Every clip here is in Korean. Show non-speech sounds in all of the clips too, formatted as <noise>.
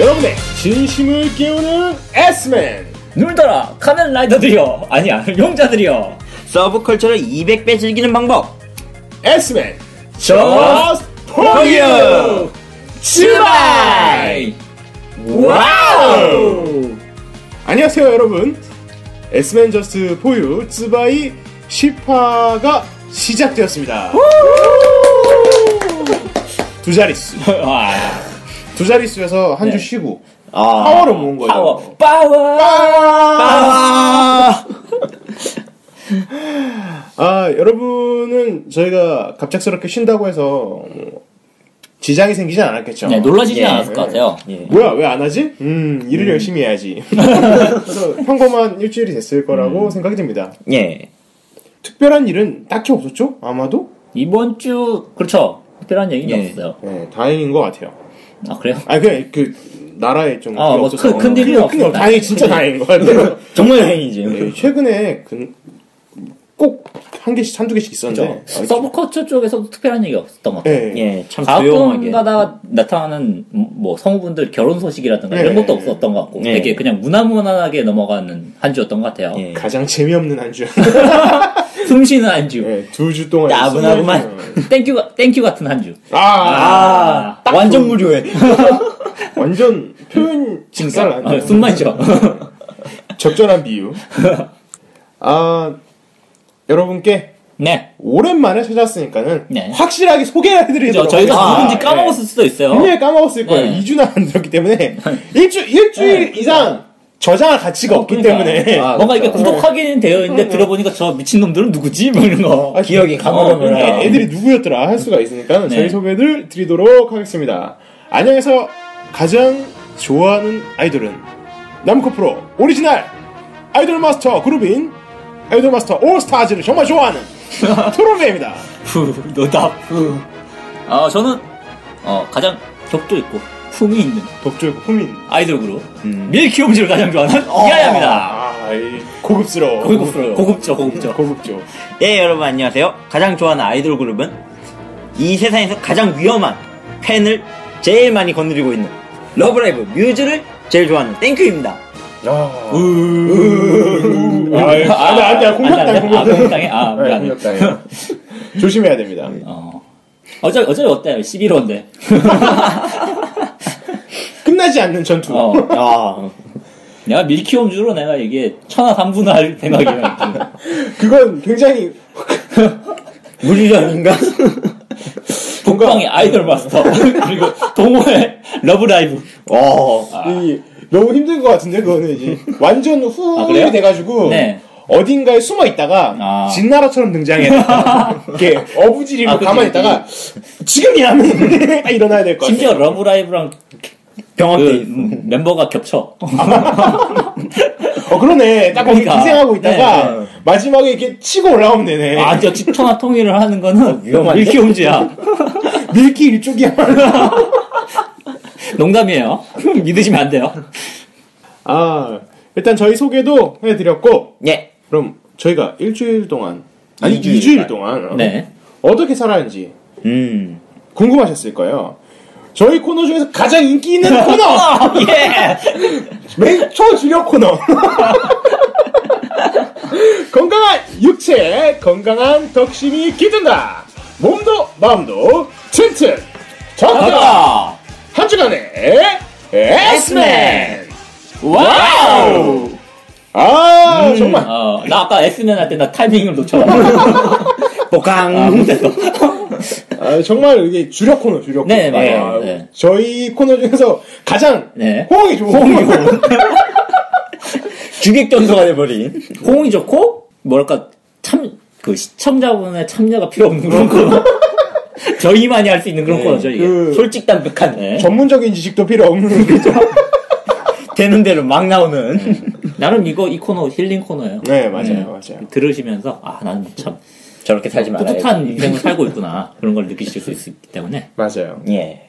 여러분의 진심을 깨우는 S맨. 놀더라 카멘 라이더들이여. 아니야 용자들이여. 서브컬처를 200배 즐기는 방법. S맨 Just for you. 출발 wow 안녕하세요 여러분. S맨 just for you zwei 10화가 시작되었습니다. 두 자릿수. 와 두 자릿수에서 한주 네. 쉬고 아 파워를 모은 거예요 파워 파워 아 아, 여러분은 저희가 갑작스럽게 쉰다고 해서 뭐 지장이 생기진 않았겠죠? 네 놀라시지 예. 않았을 것 같아요 예. 뭐야, 왜 안 하지? 음, 일을 열심히 해야지. 그래서 <laughs> 평범한 일주일이 됐을 거라고 음. 생각이 듭니다. 예. 특별한 일은 딱히 없었죠? 아마도? 이번 주 그렇죠 특별한 얘기는 예. 없어요 네, 다행인 것 같아요. 아 그래요 아, 그냥 그, 나라에 좀. 아, 뭐 없어서. 큰- 일은. 큰- 다행히, 진짜 큰 일. 다행인 것 같아요. <laughs> 정말 다행이지. 네, 최근에 그, 꼭한 개씩, 한두 개씩 있었는데. 그렇죠 서브커처 쪽에서도 특별한 얘기 없었던 것 같아요 네. 예, 참 가끔 조용하게. 가다가 나타나는 뭐 성우분들 결혼 소식이라든가 네. 이런 것도 없었던 것 같고 네. 되게 그냥 무난무난하게 넘어가는 한 주였던 것 같아요 예. 가장 재미없는 한 주. <laughs> 숨 쉬는 한 주. 네, 두주 동안. 야분하구만. 땡큐, 땡큐 같은 한 주. 아, 아, 딱 완전 무료해. <laughs> 완전 표현 작살 어, 숨만 쉬어. <laughs> 적절한 비유. 아 여러분께 네. 오랜만에 찾았으니까는 네. 확실하게 소개해드리도록 저, 저희가. 누군지 까먹었을 수도 있어요. 분명히 까먹었을 거예요. 네. 2주나 안 들었기 때문에 <laughs> 일주 일주일 이상 저장할 가치가 없기 그러니까. 때문에 아, 뭔가 이게 그렇죠. 구독 확인은 되어 있는데 들어보니까 저 미친놈들은 누구지? 뭐 이런 거. 아, 기억이 어, 가물가물. 그러니까. 애- 애들이 누구였더라 할 수가 있으니까 네. 저희 소개를 드리도록 하겠습니다. 안녕하세요 가장 좋아하는 아이돌은 남코 프로 오리지널 아이돌 마스터 그룹인 아이돌 마스터 올스타즈를 정말 좋아하는 <laughs> 트로베입니다. 후, 노답. 후. 아, 저는, 어, 가장 격도 있고, 품위 있는 독주 후민 아이돌 그룹. 음. 밀키 홈즈를 가장 좋아하는 이하야입니다. 아, 이 고급스러워. 고급스러워. 고급져, 고급져. 고급져. 예, 여러분 안녕하세요. 가장 좋아하는 아이돌 그룹은 이 세상에서 가장 위험한 팬을 제일 많이 건드리고 있는 러브라이브 뮤즈를 제일 좋아하는 땡큐입니다. 야. 아, 공격당 안 돼. 아, 공격당. 공격당해? 아, 네. 공격당해. 조심해야 됩니다. 어. 어차피, 어차피 어때요? 11호인데. <laughs> 끝나지 않는 전투. 어. <laughs> 아, 내가 밀키홈즈로 내가 이게 천하 삼분할 할 생각이야. 그건 굉장히 <laughs> 무리전인가? <laughs> 북방의 아이돌 마스터. 그리고 동호회 러브라이브. 어, 이, 너무 힘든 것 같은데 그거는 이제 완전 아, 후이 그래요? 돼가지고 네. 어딘가에 숨어 있다가 아. 진나라처럼 등장해. 이렇게 어부지리로 아, 가만히 있다가 지금이야 딱 일어나야 될 것 같아. 심지어 러브라이브랑 병원에 그. 멤버가 겹쳐. 어 그러네. 딱 거기 그러니까. 기생하고 있다가 네. 마지막에 이렇게 치고 올라오면 되네. 아, 저 천하 통일을 하는 거는 위험한데? 밀키 홈즈야. <laughs> 밀키 일쪽이야. <laughs> 농담이에요. <laughs> 믿으시면 안 돼요. 아 일단 저희 소개도 해드렸고 예. 그럼 저희가 일주일 동안 아니 이주일 이주일 동안 어, 네. 어떻게 살았는지 음. 궁금하셨을 거예요. 저희 코너 중에서 가장 인기 있는 코너 <laughs> 예! 메인 초주력 코너 <laughs> 건강한 육체 건강한 덕심이 깃든다 몸도 마음도 튼튼 가자! 한 주간의 S맨 wow! 아 정말 어, 나 아까 S맨 할 때 나 타이밍을 놓쳐가지고. <laughs> 복강. 아, 못했어. 아, 정말 이게 주력 코너 주력 코너 네, 맞아요. 아, 네. 저희 코너 중에서 가장 네. 호응이 좋은 호응이. 좋은. <laughs> 주객전도가 돼버린. 호응이 좋고, 뭐랄까, 참, 그 시청자분의 참여가 필요 없는 그런 코너. <laughs> 저희만이 할 수 있는 그런 네, 코너죠, 이게. 그- 솔직담백한. 네. 전문적인 지식도 필요 없는 거죠. 되는 대로 막 나오는. 나름 이거, 이 코너 힐링 코너예요. 네 맞아요 맞아요 들으시면서, 아, 나는 참 저렇게 살지 말아야 뿌듯한 인생을 살고 있구나. 그런 걸 느끼실 수 있기 때문에. 맞아요. 예.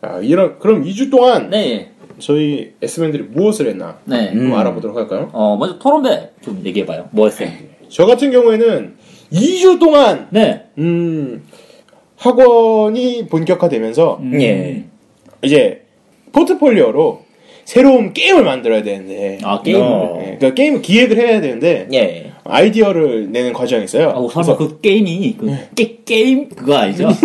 아, 이런 그럼 2주 동안 네. 저희 S맨들이 무엇을 했나 네. 한번 알아보도록 할까요? 어, 먼저 토론배 좀 얘기해봐요. 뭐 했어요? 저 같은 경우에는 2주 동안 네. 음, 학원이 본격화되면서 음. 예. 이제 포트폴리오로 새로운 게임을 만들어야 되는데 아, 게임을. 어. 예, 그러니까 게임 기획을 해야 되는데 예. 아이디어를 내는 과정이 있어요. 아, 설마 그 게임이, 그, 네. 게, 게임? 그거 아니죠? <laughs>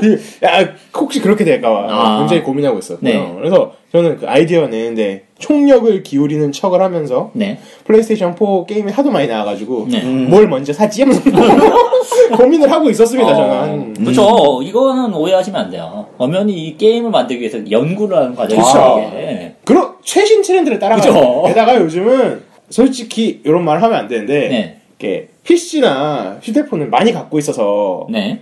그, 야, 혹시 그렇게 될까봐 아. 굉장히 고민하고 있었고요. 네. 그래서 저는 그 아이디어 내는데 총력을 기울이는 척을 하면서 네. 플레이스테이션 4 게임이 하도 많이 나와가지고 네. 뭘 먼저 사지 <laughs> 고민을 하고 있었습니다. 저는 어, 한 그쵸. 이거는 오해하시면 안 돼요. 엄연히 이 게임을 만들기 위해서 연구를 하는 과정이 그쵸. 있어요. 그런 최신 트렌드를 따라가요. 그죠. 게다가 요즘은 솔직히 이런 말 하면 안 되는데 네. 이렇게 PC나 휴대폰을 많이 갖고 있어서 네.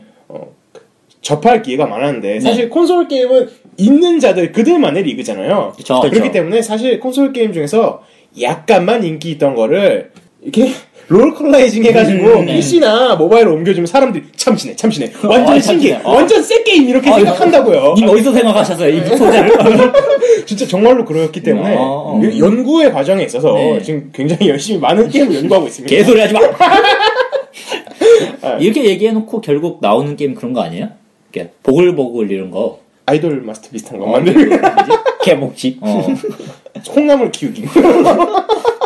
접할 기회가 많았는데 사실 콘솔 게임은 있는 자들 그들만의 리그잖아요. 그쵸. 그렇기 그렇죠. 때문에 사실 콘솔 게임 중에서 약간만 인기 있던 거를 이렇게 localizing 해가지고 음, 네. PC나 모바일로 옮겨주면 사람들이 참신해, 참신해. 완전 어, 신기해. 어. 완전 새 게임 이렇게 어, 생각한다고요. 님 어디서 생각하셨어요? 이 소재를? <laughs> 진짜 정말로 그렇기 때문에 어. 그 연구의 과정에 있어서 네. 지금 굉장히 열심히 많은 게임을 연구하고 있습니다. 개소리 하지 마! 아. <laughs> 이렇게 얘기해놓고 결국 나오는 게임 그런 거 아니에요? 이렇게 보글보글 이런 거. 아이돌 마스터 비슷한 거 어, 만들고? 개목치. <laughs> 어. 콩나물 키우기.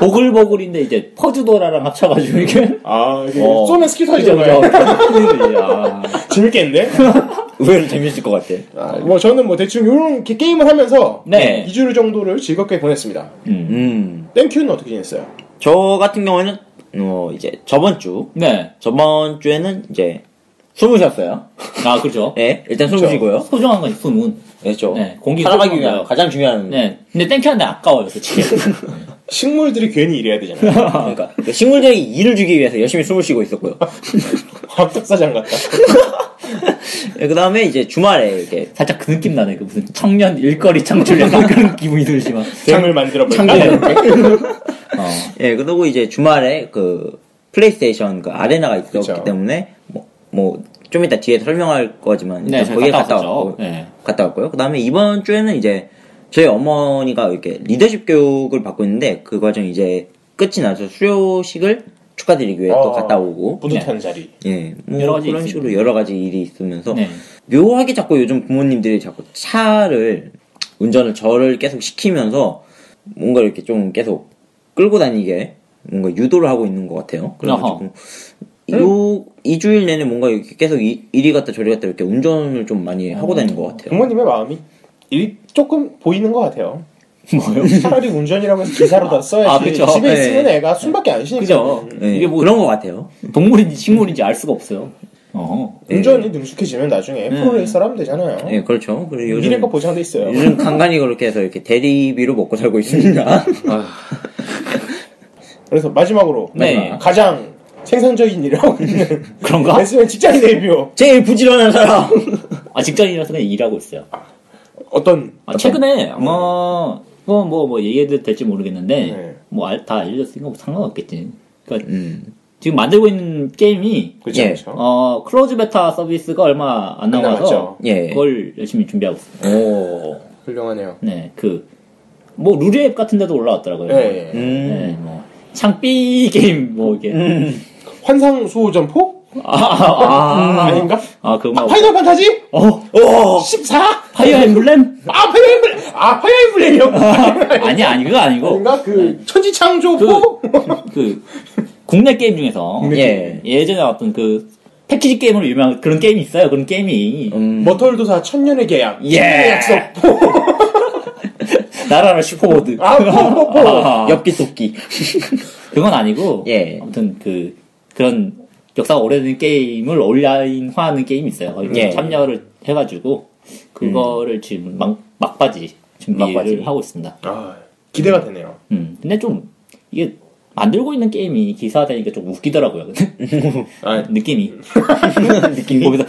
보글보글인데 이제 퍼즈도라랑 합쳐가지고 이렇게. 아 이게 어. 쏘면. 그죠. 아. 재밌겠는데? <laughs> 의외로 재밌을 것 같아. 아, 뭐 저는 뭐 대충 이런 게임을 하면서 네. 2주 정도를 즐겁게 보냈습니다. 음. 음. 땡큐는 어떻게 지냈어요? 저 같은 경우에는, 어, 이제 저번 주, 네. 저번 주에는 이제 숨을 쉬었어요. 아, 그죠. 예, <laughs> 일단 숨을. 쉬고요. 소중한 건 숨은. 그렇죠. 네, 공기 살아가기 위한. 가장 중요한. 네. 근데 땡큐한데 아까워요, 솔직히. <laughs> 식물들이 괜히 일해야 되잖아요. 그러니까 그 식물들에게 일을 주기 위해서 열심히 숨을 쉬고 있었고요. <laughs> 합작사장 같다. 그 다음에 이제 주말에 이렇게 살짝 그 느낌 나네. 그 무슨 청년 일거리 창출 약간 <laughs> 그런 기분이 들지만. 잼을 만들어 볼까? 어. 예, 그리고 이제 주말에 그 플레이스테이션 그 아레나가 있었기 그쵸. 때문에 뭐 뭐 좀 이따 뒤에 설명할 거지만 네, 일단 거기에 갔다 갔다. 왔고 네. 갔다 왔고요. 그다음에 이번 주에는 이제 저희 어머니가 이렇게 리더십 교육을 받고 있는데 그 과정이 이제 끝이 나서 수료식을 축하드리기 위해 또 어. 갔다 오고 뿌듯한 자리. 예, 뭐 여러 가지 그런 있습니다. 식으로 여러 가지 일이 있으면서 네. 묘하게 자꾸 요즘 부모님들이 자꾸 차를 운전을 저를 계속 시키면서 뭔가 이렇게 좀 계속 끌고 다니게 뭔가 유도를 하고 있는 것 같아요. 그래가지고 요 2주일 내내 뭔가 이렇게 계속 이, 이리 갔다 저리 갔다 이렇게 운전을 좀 많이 하고 다니는 것 같아요. 부모님의 마음이 일, 조금 보이는 것 같아요. 뭐요? <laughs> 차라리 운전이라고 해서 기사로 다 써야지. 아, 그쵸. 집에 네. 있으면 애가 숨밖에 안 쉬니까. 그죠. 예, 이게 뭐 그런 것 같아요. 동물인지 식물인지 알 수가 없어요. 어. 운전이 능숙해지면 나중에 프로레이서로 하면 되잖아요. 예, 그렇죠. 그리고 요즘, 미래가 보장돼 있어요. 요즘 간간히 그렇게 해서 이렇게 대리비로 먹고 살고 있습니다. <laughs> 그래서 마지막으로 네. 가장 생산적인 있는 <laughs> 그런가? 레스면 직장인 대표 제일 부지런한 사람! 아, 직장인이라서 그냥 일하고 있어요. 어떤 아, 최근에 아마 뭐 뭐 뭐 얘기해도 될지 모르겠는데 네. 뭐다 알려졌으니까 뭐 상관없겠지. 그러니까 음. 지금 만들고 있는 게임이 그렇죠, 예. 그렇죠. 어 close beta 서비스가 얼마 안안 남아서 남았죠. 예. 그걸 열심히 준비하고 있어요. 오. <laughs> 훌륭하네요. 네, 그뭐 루리웹 같은 데도 올라왔더라고요. 예, 예. 음. 네, 뭐 창삐 게임 뭐 이게 환상 수호전포 아, 아, 아, 아, 닌가 아, 그거 뭐 파이널 판타지 어, 오! 14? 파이어 엠블렘? 아 파이어 엠블렘 아 파이어 엠블렘이요. 아니 아니 그거 아니고 아닌가 그 천지창조포 그 국내 게임 중에서 국내 예. 예전에 어떤 그 패키지 게임으로 유명한 그런 게임이 있어요. 그런 게임이 음. 머털도사 천년의 계약 예. 천년의 약속 <laughs> 포 날아라 슈퍼보드. 아, 포, 포, 포. 아, 엽기 토끼. <laughs> 그건 아니고 예. 아무튼 그 그런 역사가 오래된 게임을 온라인화하는 게임이 있어요. 예. 참여를 해가지고 그거를 지금 막 막바지 준비를 막바지. 하고 있습니다. 아 기대가 되네요. 음, 근데 좀 이게 만들고 있는 게임이 기사화되니까 좀 웃기더라고요. <laughs> 아 느낌이 <laughs> 느낌이 거기서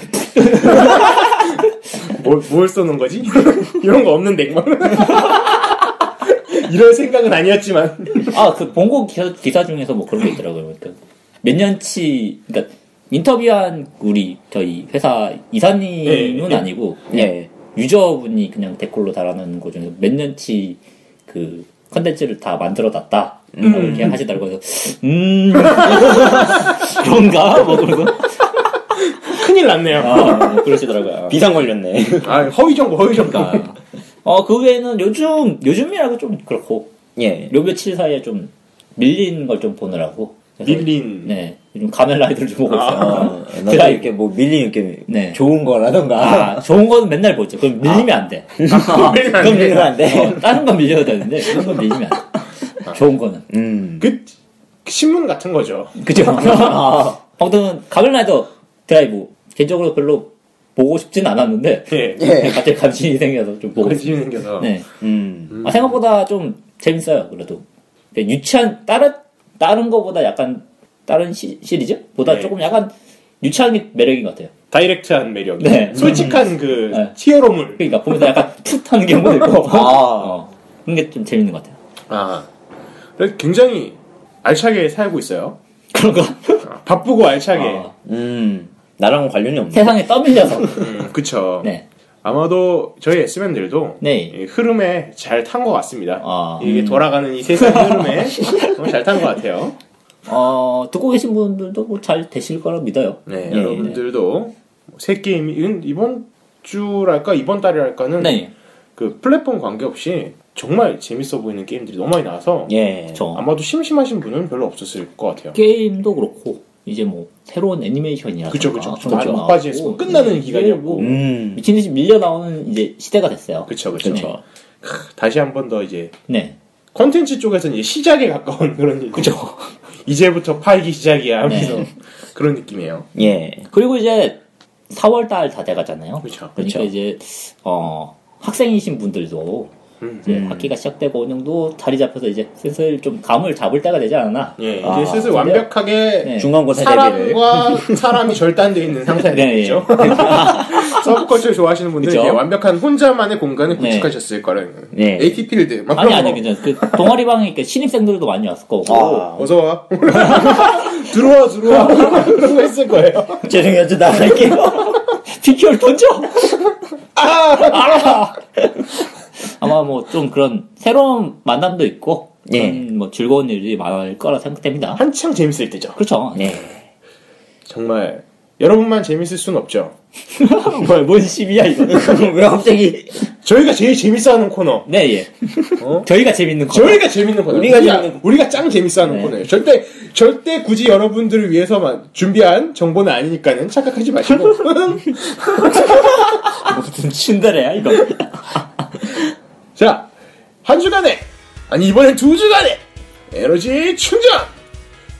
<laughs> 뭘, 뭘 쏘는 거지? 이런 거 없는데 막 이럴 생각은 아니었지만 아, 그 본고 기사, 기사 중에서 뭐 그런 게 있더라고요. 그러니까 몇 년치, 그러니까 인터뷰한 우리 저희 회사 이사님은 예, 예. 아니고 그냥 예. 유저분이 그냥 댓글로 달아놓은 거 중에서 몇 년치 그 컨텐츠를 다 만들어 놨다. 이렇게 하시더라고요. 그래서 음 <laughs> 그런가? 뭐 그러고 큰일 났네요. 아, 뭐 그러시더라고요. <laughs> 비상 걸렸네. 아 허위 정보 허위 정보. 그러니까 어, 그 외에는 요즘, 요즘이라고 좀 그렇고, 예. 요 며칠 사이에 좀 밀린 걸 좀 보느라고. 밀린. 네. 요즘 가면라이더를 좀 보고 있어요. <laughs> 어, 나도 드라이브. 이렇게 뭐 밀린 이렇게 네. 좋은 거라던가. 아, 좋은 거는 맨날 보죠. 그럼 밀리면 안 돼. <laughs> 밀리면 안 그럼 돼. 밀면 안 돼. 어, 다른 건 밀려야 되는데, 그런 건 밀리면 안 돼. 좋은 거는. 음. 그 신문 같은 거죠. 그죠? <laughs> 아무튼, 가면라이더 드라이브. 개인적으로 별로 보고 싶진 않았는데, 예. 예. 갑자기 관심이 생겨서 좀 보고. 관심이 생겨서. 네. 음. 아, 생각보다 좀 재밌어요, 그래도. 유치한, 다른, 다른 거보다 약간, 다른 시, 리즈보다 네. 조금 약간 유치한 게 매력인 것 같아요. direct한 매력. 네. 솔직한 그 네. 히어로물. 그러니까 보면서 약간 풋 하는 경우도 있고, 아. 어, <laughs> 그런 게 좀 재밌는 것 같아요. 아. 굉장히 알차게 살고 있어요. 그런 거. 아, 바쁘고 알차게. 어, 음. 나랑 관련이 없네. 세상에 떠밀려서. 음, 그쵸. 네. 아마도 저희 S맨들도 네. 이 흐름에 잘 탄 것 같습니다. 아. 이게 돌아가는 이 세상 <laughs> 흐름에 잘 탄 것 같아요. 어, 듣고 계신 분들도 뭐 잘 되실 거라 믿어요. 네, 예, 여러분들도 새 게임이 이건 이번 주랄까 이번 달이랄까는 네. 그 플랫폼 관계없이 정말 재밌어 보이는 게임들이 너무 많이 나와서 예. 저 아마도 심심하신 분은 별로 없었을 것 같아요. 게임도 그렇고, 이제 뭐, 새로운 거 막바지에 나오고, 끝나는 이게 기간이었고. 뭐 음. 미친 듯이 밀려 나오는 이제 시대가 됐어요. 그쵸, 그쵸. 그쵸. 다시 한 번 더 이제 네. 컨텐츠 쪽에서는 이제 시작에 가까운 그런 일. 그죠. <laughs> 이제부터 팔기 시작이야 하면서 네. 그런 느낌이에요. 예. 그리고 이제 4월 달 다 돼가잖아요. 그쵸. 그러니까 그쵸. 이제 어 학생이신 분들도 음. 이제 음. 학기가 시작되고 어느 정도 자리 잡혀서 이제 슬슬 좀 감을 잡을 때가 되지 않았나. 예, 이제 아, 슬슬 근데요? 완벽하게 네. 중간고사. 사람과 사람이 절단되어 있는 상태가 네, 되겠죠. <laughs> 서브컬처 좋아하시는 분들은 그쵸? 이제 완벽한 혼자만의 공간을 네. 구축하셨을 거라는. 네. AT 필드. 막 아니 그런 아니 거. 괜찮아. 그 동아리 방에 이렇게 신입생들도 많이 왔을 거고. 아. 어서 와. <laughs> 들어와 들어와. 그런 거 했을 거예요. 죄송해요. 저 나갈게요. <laughs> 피규어를 던져. 아! 아 마 뭐 좀 그런 새로운 만남도 있고 예. 그런 뭐 즐거운 일이 많을 거라 생각됩니다. 한창 재밌을 때죠. 그렇죠. 예. 정말 여러분만 재밌을 순 없죠. <laughs> 뭘, 뭔 시비야 이거. <laughs> 왜 갑자기 저희가 제일 재밌어하는 코너. 네 예. 어? 저희가 재밌는 거. 저희가 재밌는 코너. 우리가 우리가, 재밌는- 우리가 짱 재밌어하는 네. 코너예요. 절대 절대 굳이 여러분들을 위해서만 준비한 정보는 아니니까는 착각하지 마시고. <laughs> 무슨 친데레야 이거. 자, 한 주간에 아니 이번엔 두 주간에 에너지 충전.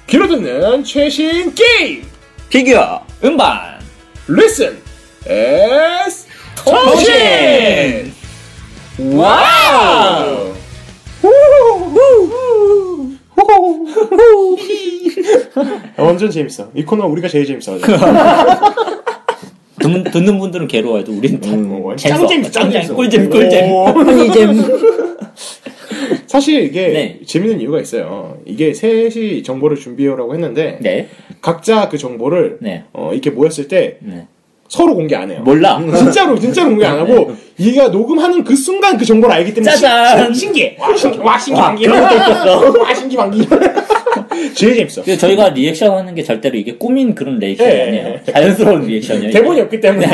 귀로 듣는 최신 게임 피규어. 음반. 레슨 S 통신. 와우. 후후후. <laughs> <laughs> 아, 완전 재밌어. 이 코너 우리가 제일 재밌어. <laughs> 듣는, 듣는 분들은 괴로워해도 우리는 다 어, 재밌어. 짱 재밌어. 짱 재밌어. 꿀잼 꿀잼. 오. <laughs> honey잼. <laughs> 사실 이게 네. 재밌는 이유가 있어요. 이게 셋이 정보를 준비해오라고 했는데 네. 각자 그 정보를 네. 어, 이렇게 모였을 때 네. 서로 공개 안 해요. 몰라. <laughs> 진짜로 진짜로 공개 안 하고 얘가 녹음하는 그 순간 그 정보를 알기 때문에 짜잔! 신, 신기해. 와 신기 와 신기 와, 반기. 와 신기 반기. 제일 재밌어. 그래서 저희가 리액션 하는 게 절대로 이게 꾸민 그런 리액션이 예, 아니에요. 예. 자연스러운 리액션이에요. 대본이 없기 때문에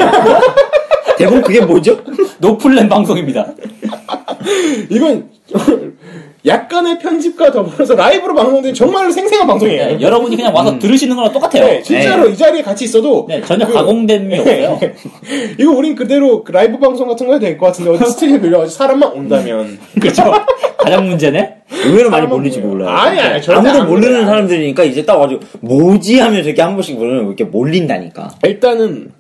대본 그게 뭐죠? no plan 방송입니다. 이건 약간의 편집과 더불어서 라이브로 방송된 정말로 생생한 방송이에요. 네, 여러분이 그냥 와서 들으시는 거랑 똑같아요. 네, 진짜로 이 자리에 같이 있어도 네, 전혀 그- 가공됨이 없어요. <laughs> 이거 우린 그대로 그 라이브 방송 같은 거 해도 될 것 같은데 어디 스튜디오 빌려가지고 사람만 온다면 <laughs> 그렇죠. 가장 문제네. 의외로 많이 뭐예요? 몰라요. 아니, 아니, 절대 아무도 안 모르는 몰라요. 사람들이니까 이제 딱 와가지고 뭐지 하면서 이렇게 한 번씩 모르면 이렇게 몰린다니까. 일단은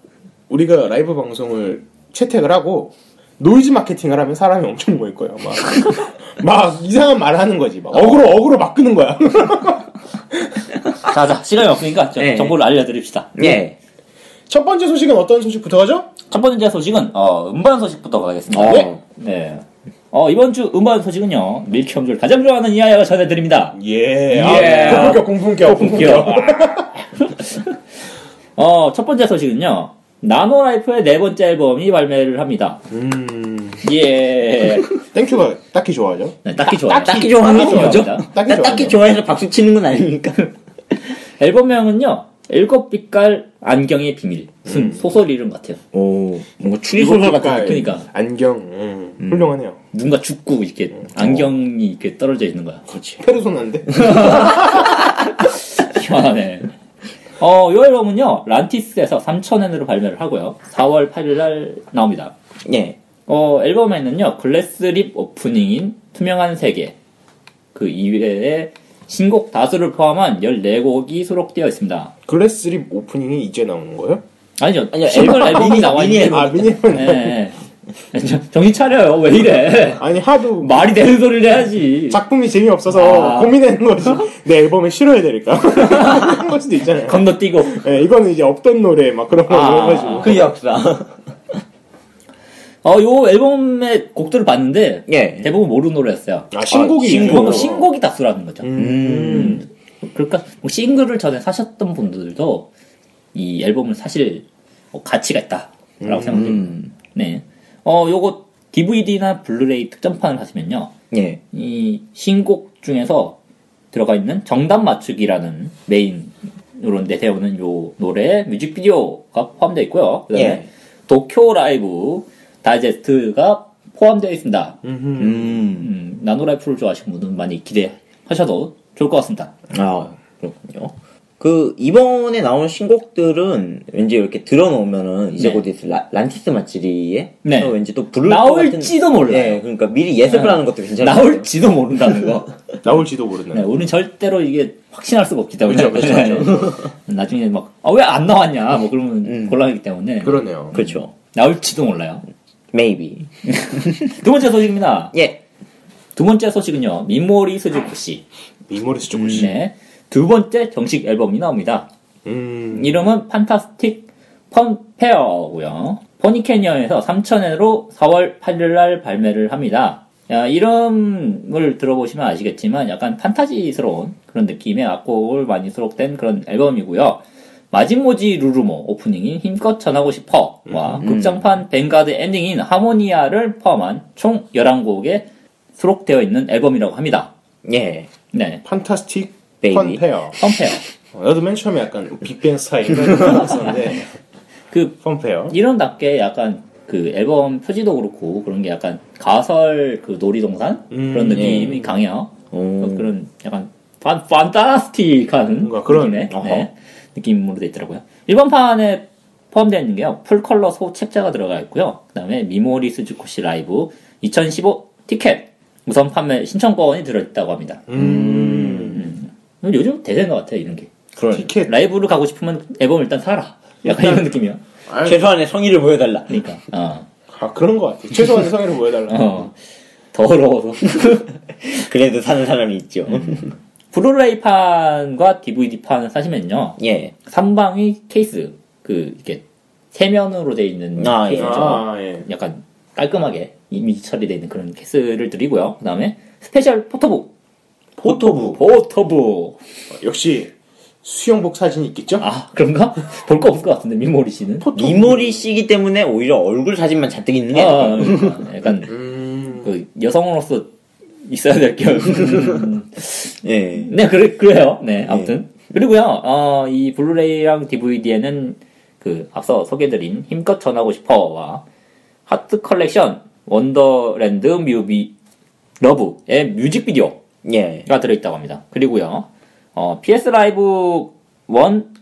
우리가 라이브 방송을 채택을 하고 노이즈 마케팅을 하면 사람이 엄청 모일 거예요. 막, <laughs> 막 이상한 말을 하는 거지. 막 어그로 어그로 막 끄는 거야. <laughs> 자, 자, 시간이 없으니까 저- 네. 정보를 알려드립시다. 예. 첫 번째 소식은 어떤 소식부터 가죠? 첫 번째 소식은 어, 음반 소식부터 가겠습니다. 어. 네. 네. 어, 이번 주 음반 소식은요. 밀키홈즈를 가장 좋아하는 이하야가 전해드립니다. 예. 예. 아, 고품격 공품격 공품격. <laughs> 어, 첫 번째 소식은요. 나노라이프의 네 번째 앨범이 발매를 합니다. 음. 예. <laughs> 땡큐가 딱히 좋아하죠. 네, 딱히 좋아요. 딱히, 딱히 좋아하는? 좋아합니다. 딱히 딱- 딱히. 좋아해서 박수 치는 건 아닙니까? <laughs> 앨범명은요. 일곱 빛깔 안경의 비밀. 무슨 소설 이름 같아요. 오, 뭔가 추리소설 같은. 그러니까. 안경 음, 훌륭하네요. 누군가 죽고 이렇게 안경이 이렇게 떨어져 있는 거야. 그렇지. 페르소나인데 <laughs> 희한하네. 어, 요 앨범은요, 란티스에서 3,000엔으로 발매를 하고요. 4월 8일날 나옵니다. 예. 어, 앨범에는요, 글래스립 오프닝인 투명한 세계, 그 이외에 신곡 다수를 포함한 14곡이 수록되어 있습니다. 글래스립 오프닝이 이제 나오는 거예요? 아니요, 아니요, 앨범, 앨범이 미니, 나와 미니 있는데. 아 미니언 예, 예. 정- <laughs> 정신 차려요, 왜 이래. 아니 하도 말이 되는 소리를 해야지. 작품이 재미없어서 아. 고민하는 거지 내 앨범에 실어야 될까 <laughs> 그럴 수도 있잖아요 건너뛰고. 예, 이거는 이제 없던 노래 막 그런 거 아. 해가지고 그 역사. <laughs> 어, 요 앨범의 곡들을 봤는데, 예. 대부분 모르는 노래였어요. 아 신곡이 신곡. 그리고 신곡이 다수라는 거죠. 음. 그러니까 뭐 싱글을 전에 사셨던 분들도 이 앨범은 사실 뭐 가치가 있다라고. 음. 네. 어, 요거 DVD나 블루레이 특전판을 하시면요. 예. 이 신곡 중에서 들어가 있는 정답 맞추기라는 메인으로 내세우는 요 노래 뮤직비디오가 포함되어 있고요. 그다음에 예. 도쿄 라이브 다이제스트가 포함되어 있습니다. 음. 음, 나노라이프를 좋아하시는 분은 많이 기대하셔도 좋을 것 같습니다. 아, 그렇군요. 그, 이번에 나온 신곡들은 왠지 이렇게 들어놓으면은 이제 네. 곧 있을 라- 란티스 마치리에 네. 또 왠지 또 부를. 나올지도 몰라요. 예, 그러니까 미리 예습을 네. 하는 것도 괜찮아요. 나올지도 모른다는 거. <laughs> 나올지도 모르는 네, 우리는 절대로 이게 확신할 수가 없기 때문에. 그렇죠, 그렇죠, 네. <laughs> 나중에 막, 아, 왜안 나왔냐, 뭐 그러면 음. 곤란하기 때문에. 그러네요 그렇죠. 나올지도 몰라요. Maybe. <laughs> 두 번째 소식입니다. 예. 두 번째 소식은요, 미모리 스즈코 씨. 미모리스 조금씩 네. 두 번째 정식 앨범이 나옵니다. 음. 이름은 판타스틱 펀페어고요. 포니캐니언에서 3,000엔으로 4월 8일날 발매를 합니다. 야, 이름을 들어보시면 아시겠지만 약간 판타지스러운 그런 느낌의 악곡을 많이 수록된 그런 앨범이고요. 마지모지 루루모 오프닝인 힘껏 전하고 싶어와 음. 극장판 뱅가드 엔딩인 하모니아를 포함한 총 11곡에 수록되어 있는 앨범이라고 합니다. 예. 네. Fantastic Baby. funfair funfair. 어, 나도 맨 처음에 약간 빅뱅 스타일을 알았었는데 <laughs> 그 funfair 이런 답게 약간 그 앨범 표지도 그렇고 그런 게 약간 가설 그 놀이동산 음, 그런 느낌이 예. 강해요. 오. 그런 약간 판, 판타스틱한 뭔가 그런, 느낌의. 네, 느낌으로 돼 있더라고요. 일본판에 포함되어 있는 게요. 풀컬러 소 책자가 들어가 있고요. 그다음에 미모리 스즈코 씨 라이브 2015 티켓 우선 판매 신청권이 들어있다고 합니다. 음. 요즘 대세인 것 같아요 이런 게. 그런. 티켓 라이브를 가고 싶으면 앨범 일단 사라. 약간 이런 느낌이야. 아, 최소한의 성의를 보여달라. 그러니까. 어. 아 그런 것 같아 최소한의 성의를 보여달라 어. 더러워서. <laughs> 그래도 사는 사람이 있죠. 블루레이판과 DVD판을 사시면요. 예. 삼방배 케이스, 그, 이렇게, 세면으로 돼 있는 아, 예. 케이스죠. 아, 예. 약간 깔끔하게 이미지 처리되어 있는 그런 케이스를 드리고요. 그 다음에 special photobook. Photobook. Photobook. 역시 수영복 사진이 있겠죠? 아, 그런가? 볼 거 없을 것 같은데, 미모리 씨는. 미모리 씨기 때문에 오히려 얼굴 사진만 잔뜩 있는 게. 아, 그러니까 약간, 음. 그, 여성으로서 있어야 될 게. <laughs> 음, 예. 네, 그래, 그래요. 네, 아무튼. 그리고요, 어, 이 블루레이랑 DVD에는 그, 앞서 소개드린 힘껏 전하고 싶어와 Heart Collection Wonderland 뮤비 Love의 뮤직비디오 가 예. 들어있다고 합니다. 그리고요, 어, PS Live One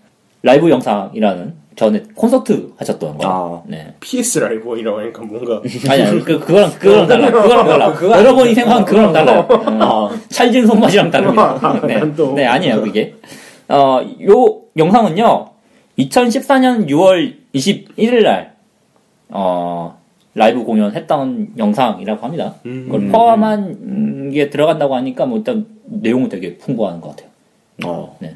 라이브 영상이라는 전에 콘서트 하셨던 거. 아. 네. PS Live 이라고 하니까 뭔가 아니, 아니, 그, 그거랑, 그거랑 달라. 그거랑 달라. 그거 여러분이 생각한 그거랑 달라요. 어. 아. 찰진 손맛이랑 다릅니다. 네, 난 또. 네 아니에요, 그게. 어, 요 영상은요, 2014년 6월 21일 날, 어, 라이브 공연했던 영상이라고 합니다. 음. 그걸 포함한 음, 게 들어간다고 하니까 뭐 일단 내용은 되게 풍부한 것 같아요. 어. 네.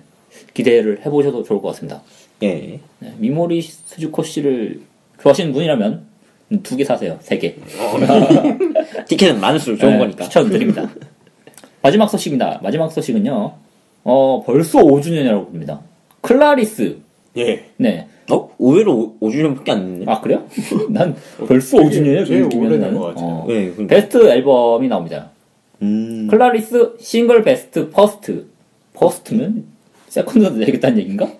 기대를 해보셔도 좋을 것 같습니다. 예. 네, 미모리 스즈코 씨를 좋아하시는 분이라면 두 개 사세요, 세 개. <laughs> 티켓은 많을수록 좋은 네, 거니까. 추천드립니다. <laughs> 마지막 소식입니다. 마지막 소식은요. 어, 벌써 5주년이라고 봅니다. 클라리스. 예 네. 어? 의외로 5 주년밖에 안 됐네. 아, 그래요? <laughs> 난 벌써 5주년이에요? 제일 그 오래된. 것 같아요. 어. 예, 그러니까. 베스트 앨범이 나옵니다. 음. 클라리스 Single Best First. First는 Second도 되겠다는 얘기인가? <laughs>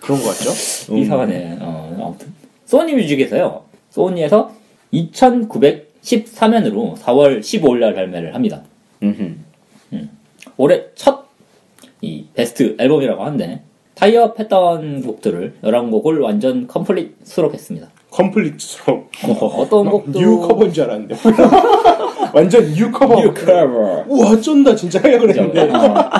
그런 거 같죠? <laughs> 이상하네. 어, 아무튼 소니 뮤직에서요. 소니에서 2913엔으로 4월 15일 날 발매를 합니다. 음흠. 올해 첫 이 베스트 앨범이라고 하는데 tie-up 했던 곡들을 11곡을 완전 complete 수록했습니다. complete로 어떤 곡도 new cover인 줄 알았는데 <laughs> 완전 new cover. New cover. 우와 쩐다 진짜 하려고 <laughs> 그랬는데. 어.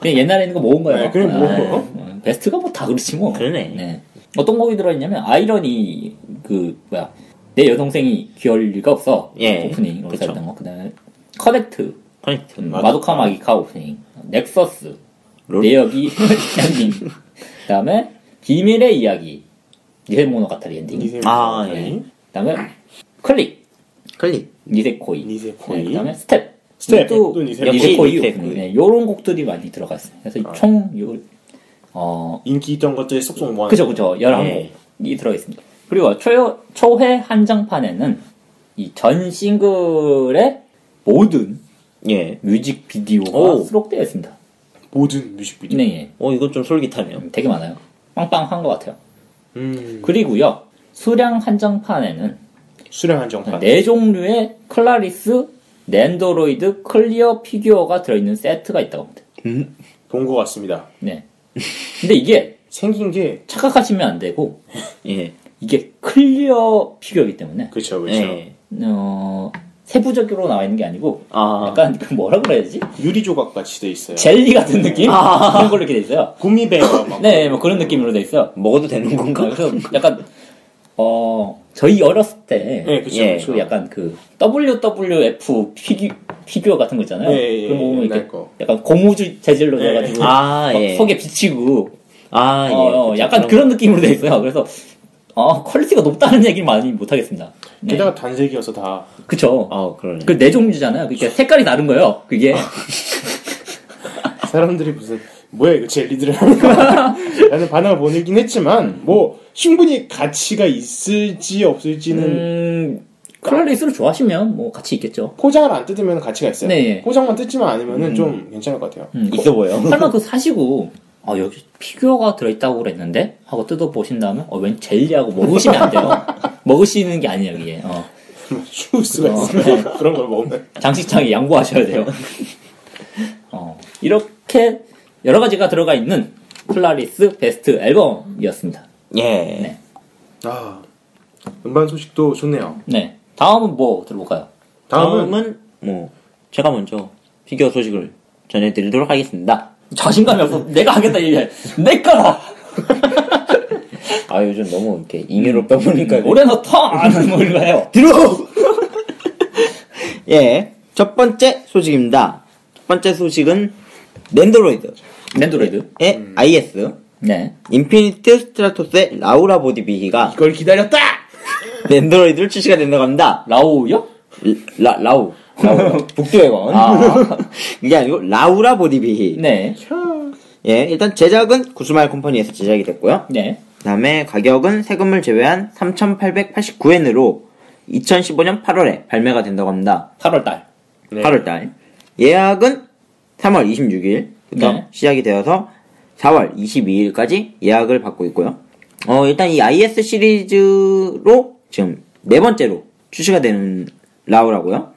그냥 옛날에 있는 거 모은 거예요. 네, 그냥 모은 거. 어, 베스트가 뭐 다 그렇지 뭐. 그러네. 어떤 곡이 들어있냐면 Irony 그 뭐야 내 여동생이 귀여울 리가 없어 예, 오프닝으로 그쵸. 했던 거 그다음에 Connect Connect. 음, 마도카. 마도카 마기카 오프닝 Nexus 롤? 내여귀 <laughs> 엔딩 그다음에 비밀의 이야기 니세모노가타리 엔딩 아, 예. 그다음에 Click Click. 니세코이 니세코이. 네, 그다음에 스텝 스텝, 또 또 니세코이. 니세코이 니세코이. 네, 요런 곡들이 많이 들어가 있어요 그래서 아. 총 요, 어, 인기 있던 것들이 쏙쏙 모아. 그죠, 그죠. 11곡이 네. 들어있습니다. 그리고 초, 초회 한정판에는 이 전 싱글의 모든 예. 뮤직비디오가 오. 수록되어 있습니다. 모든 뮤직비디오. 네, 예. 어, 이거 좀 솔깃하네요. 되게 많아요. 빵빵한 것 같아요. 음. 그리고요, 수량 한정판에는 수량 한정판. 네 종류의 클라리스, 넨드로이드, clear 피규어가 들어있는 세트가 있다고 합니다. 음. 본 것 같습니다. 네. 근데 이게 <laughs> 생긴 게 착각하시면 안 되고, <laughs> 예. 이게 clear 피규어이기 때문에, 그렇죠, 그렇죠. 예. 어, 세부적으로 나와 있는 게 아니고 아. 약간 그 뭐라 그래야 되지? 유리 조각 같이 돼 있어요. 젤리 같은 느낌? 그런 걸로 이렇게 돼 있어요. gummy bear 막. <laughs> 네, 뭐 그런 느낌으로 돼 있어요. 먹어도 되는 건가? 그래서 약간 어 저희 어렸을 때 네, 그쵸, 예, 그쵸. 그 약간 그 WWF 피규, 피규어 같은 거 있잖아요. 예, 예, 그거 보면 이렇게 거. 약간 고무줄 재질로 예. 돼가지고 아, 막 예. 속에 비치고 아, 예. 어, 어, 그쵸, 약간 그런 느낌으로 돼 있어요. 그래서 어, 퀄리티가 높다는 얘기를 많이 못 하겠습니다. 네. 게다가 단색이어서 다 그쵸. 아, 그러네. 그 네 종류잖아요. 그게 색깔이 다른 거예요. 그게 <laughs> 사람들이 무슨 뭐야 이거 젤리들 <laughs> 라는 반응을 보내긴 했지만 뭐 충분히 가치가 있을지 없을지는 음, 클라리스를 좋아하시면 뭐 가치 있겠죠. 포장을 안 뜯으면 가치가 있어요. 네, 예. 포장만 뜯지만 않으면 좀 괜찮을 것 같아요. 음, 있어 보여. 설마 <laughs> 그 사시고 아 여기 피규어가 들어있다고 그랬는데 하고 뜯어 보신 다음에 어 웬 젤리하고 먹으시면 안 돼요. <laughs> 먹으시는 게 아니에요 이게. 어, 주스가 어, 있으면 그런 걸 먹으면 장식장에 양보하셔야 돼요. 어, 이렇게 여러 가지가 들어가 있는 클라리스 베스트 앨범이었습니다. 예. 네. 아 음반 소식도 좋네요. 네. 다음은 뭐 들어볼까요? 다음은 다음은 뭐 제가 먼저 피규어 소식을 전해드리도록 하겠습니다. 자신감이 없어. 내가 하겠다 이게 내 거다. 아 요즘 너무 이렇게 잉여로 빼보니까 올해는 턴뭐 이런 거 해요. 들어. <laughs> 예, 첫 번째 소식입니다. 첫 번째 소식은 넨드로이드의 넨드로이드. IS 네. 인피니트 스트라토스의 라우라 보데비히가 이걸 기다렸다. 넨드로이드를 출시가 된다고 합니다. 라우요? 라, 라우. 북두의 권. 아. <laughs> 이게 아니고 라우라 보데비히. 네. 예, 일단 제작은 굿스마일 컴퍼니에서 제작이 됐고요. 네. 그 다음에 가격은 세금을 제외한 3,889엔으로 2015년 8월에 발매가 된다고 합니다. 8월 달. 네. 8월 달. 예약은 3월 26일부터 네. 시작이 되어서 4월 22일까지 예약을 받고 있고요. 어, 일단 이 IS 시리즈로 지금 네 번째로 출시가 되는 라우라고요.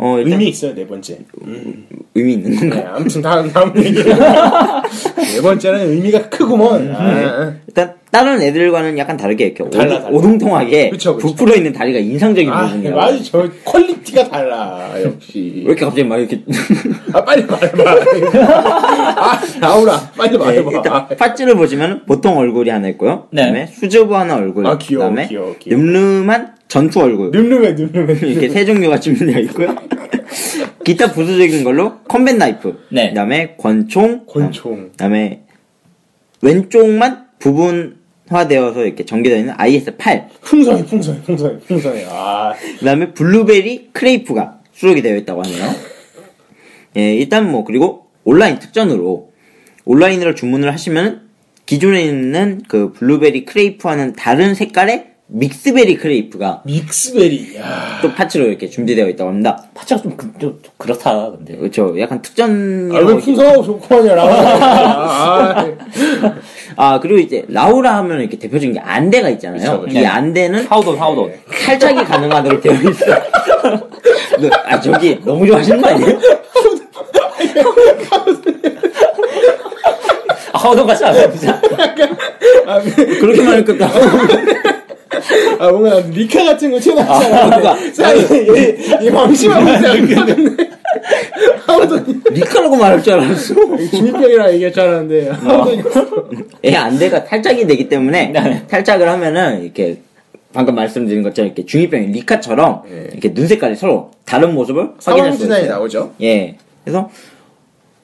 어, 일단 의미 있어요 네 번째. 음. 의미 있는 건가? 네, 아무튼 다음 다음 얘기. <laughs> 네 번째는 의미가 크구먼. 아, 일단 다른 애들과는 약간 다르게 이렇게 달라, 오동- 달라. 오동통하게 그쵸, 그쵸. 부풀어 있는 다리가 인상적인 아, 부분이에요. 맞아 저 퀄리티가 달라 역시. 왜 이렇게 갑자기 막 이렇게 <laughs> 아 빨리 말해봐. <laughs> 아 나오라 빨리 네, 말해봐. 일단 parts를 보시면 보통 얼굴이 하나 있고요. 네. 그 다음에 수줍어하는 얼굴. 아, 귀여워, 그 다음에 귀여워, 귀여워. 늠름한 전투 얼굴. 늠름해 늠름해. 이렇게 세 종류가 준비되어 있고요. <laughs> 기타 부수적인 걸로 combat knife. 네. 그다음에 권총. 권총. 그다음에 왼쪽만 부분화되어서 이렇게 전개되어 있는 IS-8. 풍성해 풍성해 풍성해 풍성해. 아 그다음에 블루베리 크레이프가 수록이 되어 있다고 하네요. 예, 일단 뭐 그리고 온라인 특전으로 온라인으로 주문을 하시면 기존에 있는 그 블루베리 크레이프와는 다른 색깔의 mix berry 크레이프가 mix berry. 야. 또 parts로 이렇게 준비되어 있다고 합니다. parts가 좀, 그- 좀, 좀 그렇다, 근데. 그렇죠. 약간 아, 왜 풍성하고 좋구만요, 라. 아, 아 그리고 이제 라우라 하면 이렇게 대표적인 게 안대가 있잖아요. 그쵸, 그쵸. 이 안대는 하우돈 하우돈. 탈착이 가능하도록 되어 있어. <laughs> 너, 아 저기 너무 좋아하시는 거 아니에요? <laughs> 아, 하우돈 같지 않아요? <laughs> 아, 그렇게 말하니까 아 뭔가 리카 같은 거 튀어나왔잖아. 그러니까. 이, 이 방심하고 생각하는데 하우돈 리카라고 말할 줄 알았어. 중이병이라 얘기할 줄 알았는데 하우돈이 애 안대가 탈착이 되기 때문에 네. 탈착을 하면은 이렇게 방금 말씀드린 것처럼 이렇게 중이병 리카처럼 예. 이렇게 눈 색깔이 서로 다른 모습을 확인할 수 있어요. 나오죠. 예. 그래서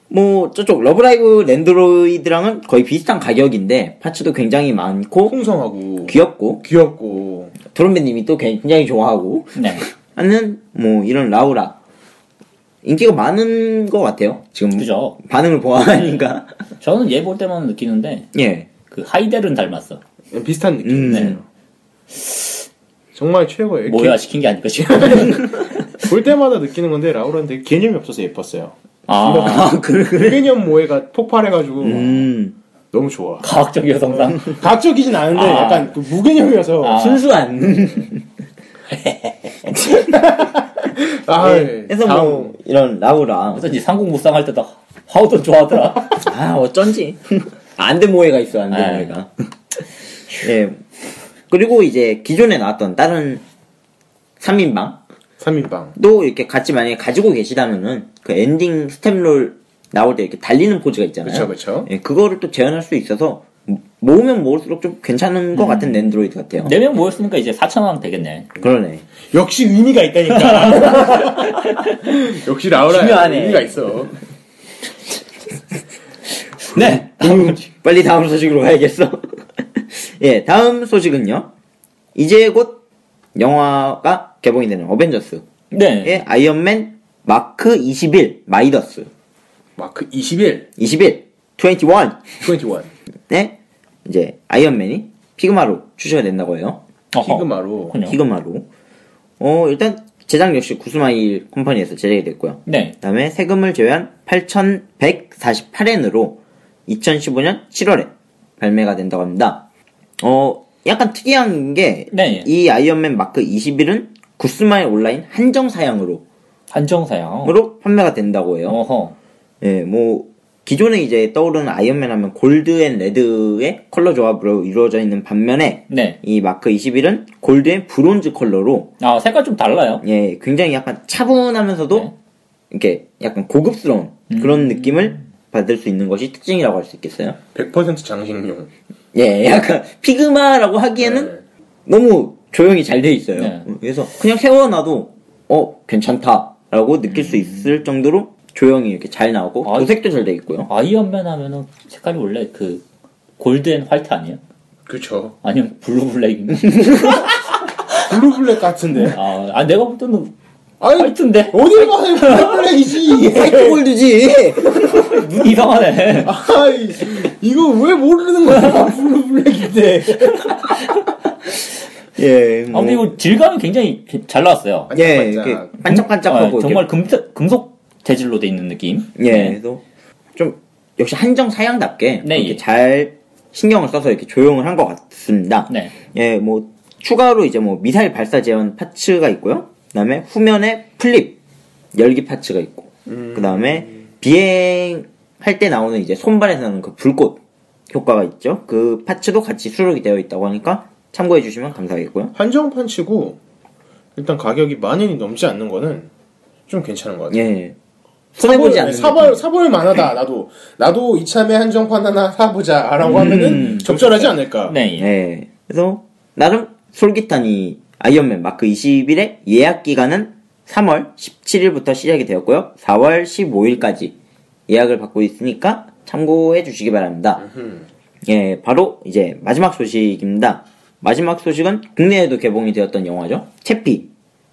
뭐 저쪽 러브라이브 넨드로이드랑은 거의 비슷한 가격인데 parts도 굉장히 많고 풍성하고 귀엽고 귀엽고 드럼배님이 또 굉장히 좋아하고 네. 하는 뭐 이런 라우라 인기가 많은 것 같아요. 지금 그죠. 반응을 보아하니까 <laughs> 저는 얘 볼 때만 느끼는데, 예. 그 하이델은 닮았어. 비슷한 느낌. 음. 네. 정말 최고예요. 뭐야 시킨 게 아닐까 지금. 개- <laughs> 볼 때마다 느끼는 건데 라우라는 되게 개념이 없어서 예뻤어요. 아, 아, <laughs> 그래, 그래. 개념 모해가 폭발해가지고 음, 너무 좋아. 과학적 여성상. 과학적이진 않은데 아. 약간 그 무개념이어서 아. 순수한. <laughs> 아, 예. 그래서 다음. 뭐, 이런 라우라. 어쩐지 상공 무쌍 할 때도 하우돈 좋아하더라. <laughs> 아, 어쩐지. 안대 모해가 있어, 안대 아. 모해가. 예. 그리고 이제 기존에 나왔던 다른 3인방도 3인방. 이렇게 같이 만약에 가지고 계시다면은 그 ending staff roll 나올 때 이렇게 달리는 포즈가 있잖아요. 그쵸, 그쵸. 예, 그거를 또 재현할 수 있어서 모으면 모을수록 좀 괜찮은 것 같은 넨드로이드 같아요. 네명 모였으니까 이제 4천왕 되겠네. 그러네. 역시 의미가 있다니까. <laughs> 역시 라우라 중요하네. 의미가 있어. <laughs> 네. 빨리 다음 소식으로 가야겠어. <laughs> 예, 다음 소식은요. 이제 곧 영화가 개봉이 되는 어벤져스의 네. 아이언맨 마크 21 마이더스 마크 21, 21 21 21. 네 이제 아이언맨이 피그마로 출시가 된다고 해요. 어허. 피그마로. 그렇군요. 피그마로. 어 일단 제작 역시 굿스마일 컴퍼니에서 제작이 됐고요. 네. 그다음에 세금을 제외한 8,148엔으로 2015년 7월에 발매가 된다고 합니다. 어, 약간 특이한 게, 네. 이 아이언맨 마크 21은 굿스마일 온라인 한정 사양으로, 한정 사양. 으로 판매가 된다고 해요. 어허. 예, 뭐, 기존에 이제 떠오르는 아이언맨 하면 gold and red의 컬러 조합으로 이루어져 있는 반면에, 네. 이 마크 21은 gold and bronze 컬러로, 아, 색깔 좀 달라요. 예, 굉장히 약간 차분하면서도, 네. 이렇게 약간 고급스러운 그런 느낌을 받을 수 있는 것이 특징이라고 할 수 있겠어요. 100% 장식용. 예, 약간 피그마라고 하기에는 네. 너무 조형이 잘돼 있어요. 네. 그래서 그냥 세워놔도 어 괜찮다라고 느낄 수 있을 정도로 조형이 이렇게 잘 나오고 아, 도색도 잘 돼 있고요. 아이언맨 하면은 색깔이 원래 그 gold and white 아니에요? 그쵸. 아니면 blue black인가? <laughs> blue black 같은데. 아, 아, 내가 볼 때는 아니, white인데? 어딜 봐도 blue black이지. white gold지. <laughs> 눈이 이상하네. 아이, 이거 왜 모르는 거야? blue black인데. <laughs> 예, 아, 뭐, 근데 이거 질감이 굉장히 잘 나왔어요. 예, 반짝반짝. 이렇게 반짝반짝하고 아, 정말 금, 금속 재질로 돼 있는 느낌. 예, 네. 그래서 좀 역시 한정 사양답게 네, 이렇게 예. 잘 신경을 써서 이렇게 조형을 한 것 같습니다. 네. 예, 뭐 추가로 이제 뭐 미사일 발사 재현 parts가 있고요. 그다음에 후면에 flap 열기 parts가 있고, 그다음에 비행할 때 나오는 이제 손발에서 나오는 그 불꽃 효과가 있죠. 그 parts도 같이 수록이 되어 있다고 하니까 참고해 주시면 감사하겠고요. 한정판 치고, 일단 가격이 만 원이 넘지 않는 거는 좀 괜찮은 것 같아요. 예. 손해보지 않는 사볼, 사볼 만하다, <laughs> 나도. 나도 이참에 한정판 하나 사보자, 라고 하면은 적절하지 않을까. 네. 예. 그래서 나름 솔깃한 이 아이언맨 마크 21의 예약 기간은 3월 17일부터 시작이 되었고요. 4월 15일까지 예약을 받고 있으니까 참고해 주시기 바랍니다. 예, 바로 이제 마지막 소식입니다. 마지막 소식은 국내에도 개봉이 되었던 영화죠. 채피.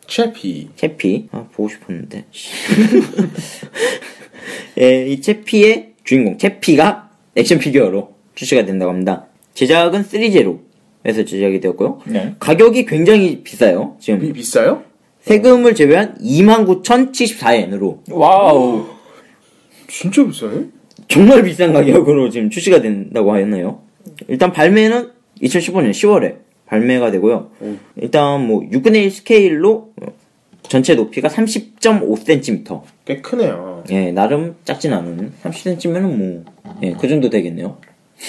채피. 채피. 아, 보고 싶었는데. <laughs> 예, 이 채피의 주인공, 채피가 액션 피규어로 출시가 된다고 합니다. 제작은 3제로에서 제작이 되었고요. 네. 가격이 굉장히 비싸요. 지금 비, 비싸요? 세금을 제외한 29,074엔으로 와우. 진짜 비싸네? 정말 비싼 가격으로 지금 출시가 된다고 하였네요. 일단 발매는 2015년 10월에 발매가 되고요. 음. 일단 뭐 6분의 1 스케일로 어, 전체 높이가 30.5cm. 꽤 크네요. 예, 나름 작진 않은 30cm면은 뭐, 예, 그 정도 되겠네요.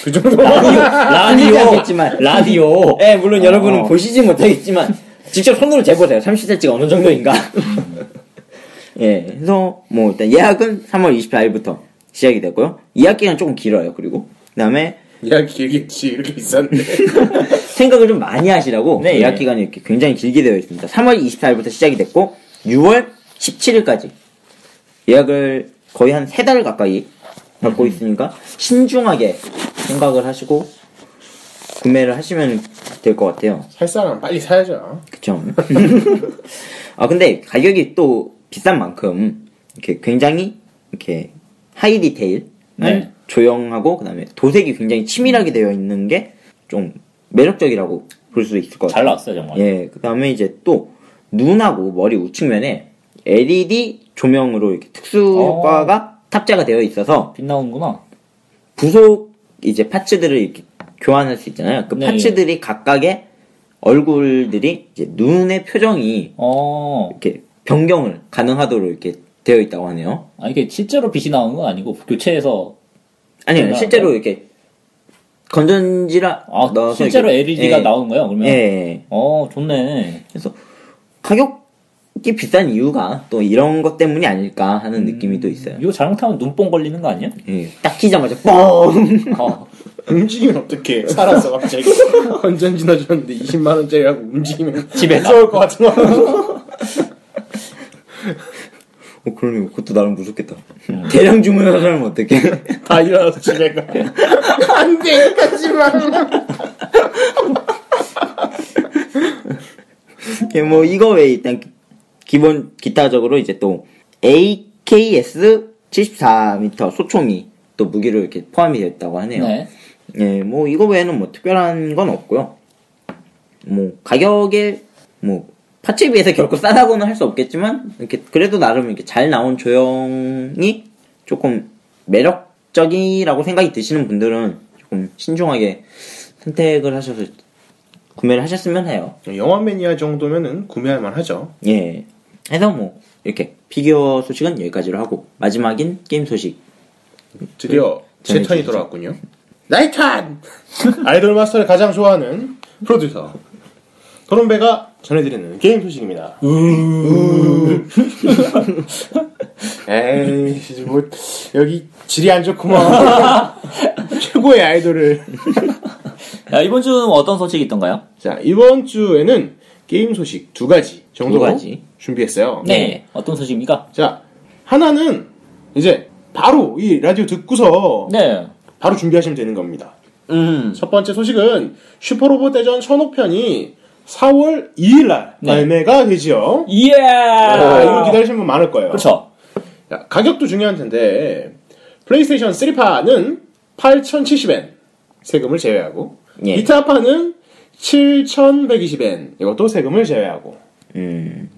그 정도. 라디오, 하겠지만. 라디오. 예, 물론 어. 여러분은 보시지 못하겠지만, 직접 손으로 재보세요. 30cm가 어느 정도인가. <laughs> 예, 그래서 뭐 일단 예약은 3월 24일부터 시작이 되고요. 예약 기간 조금 길어요. 그리고 그 다음에 이야기 길겠지. 이렇게 비싼데. 생각을 좀 많이 하시라고 네, 예약 예. 기간이 이렇게 굉장히 길게 되어 있습니다. 3월 24일부터 시작이 됐고 6월 17일까지 예약을 거의 한 세 달 가까이 받고 있으니까 신중하게 생각을 하시고 구매를 하시면 될 것 같아요. 살 사람 빨리 사야죠. 그쵸? <laughs> 아 근데 가격이 또 비싼 만큼 이렇게 굉장히 이렇게 하이 디테일 네. 조형하고 그다음에 도색이 굉장히 치밀하게 되어 있는 게 좀 매력적이라고 볼 수 있을 것잘 같아요. 나왔어요, 정말. 예, 그다음에 이제 또 눈하고 머리 우측면에 LED 조명으로 이렇게 특수 어. 효과가 탑재가 되어 있어서 빛 나오는구나. 부속 이제 파츠들을 이렇게 교환할 수 있잖아요. 그 네. 파츠들이 각각의 얼굴들이 이제 눈의 표정이 어, 이렇게 변경을 가능하도록 이렇게 되어 있다고 하네요. 아, 이게 실제로 빛이 나오는 건 아니고, 교체해서, 아니요, 변경하는 실제로 거예요? 이렇게 건전지라 아, 넣어서 실제로 이렇게- LED가 예, 나오는 거예요, 그러면? 예, 예. 어, 좋네. 그래서 가격이 비싼 이유가 또 이런 것 때문이 아닐까 하는 음. 느낌이 또 있어요. 이거 잘못하면 눈뽕 걸리는 거 아니야? 예, 딱 키자마자 뻥! 어, <laughs> 움직이면 어떡해. 살았어, 갑자기. <laughs> 건전지 넣어줬는데 20만원짜리라고 움직이면. 집에 가. 무서울 것 같은 거. <laughs> 어, 그러네. 그것도 나름 무섭겠다. 대량 주문하면 어떡해. <laughs> 다 일어나서 집에 가. <laughs> 안 돼, 가지 마. 예, 뭐 이거 외에 일단 기- 기본 기타적으로 이제 또 AKS 74m 소총이 또 무기로 이렇게 포함이 되어 있다고 하네요. 네. 예, 뭐 이거 외에는 뭐 특별한 건 없고요. 뭐 가격에 뭐 파츠에 비해서 결코 싸다고는 할 수 없겠지만 이렇게 그래도 나름 이렇게 잘 나온 조형이 조금 매력적이라고 생각이 드시는 분들은 조금 신중하게 선택을 하셔서 구매를 하셨으면 해요. 영화 매니아 정도면은 구매할 만하죠. 예. 해서 뭐 이렇게 피규어 소식은 여기까지로 하고 마지막인 게임 소식. 드디어 제 전해주시죠. turn이 돌아왔군요. turn! 아이돌 마스터를 가장 좋아하는 프로듀서 도론배가 전해드리는 게임 소식입니다. <laughs> 에이, 뭐 여기 질이 안 좋구만. <laughs> 최고의 아이돌을. 야, 이번 주는 어떤 소식이 있던가요? 자 이번 주에는 게임 소식 두 가지 정도 두 가지. 준비했어요. 네. 어떤 소식입니까? 자 하나는 이제 바로 이 라디오 듣고서 네. 바로 준비하시면 되는 겁니다. 음. 첫 번째 소식은 슈퍼로봇 대전 천호편이 4월 2일 날 네. 발매가 되지요. 아, 이거 기다리시는 분 많을 거예요. 그렇죠. 자, 가격도 중요한 텐데 플레이스테이션 3판은 8,070엔 세금을 제외하고 예. 비타판은 7,120엔 이것도 세금을 제외하고 음.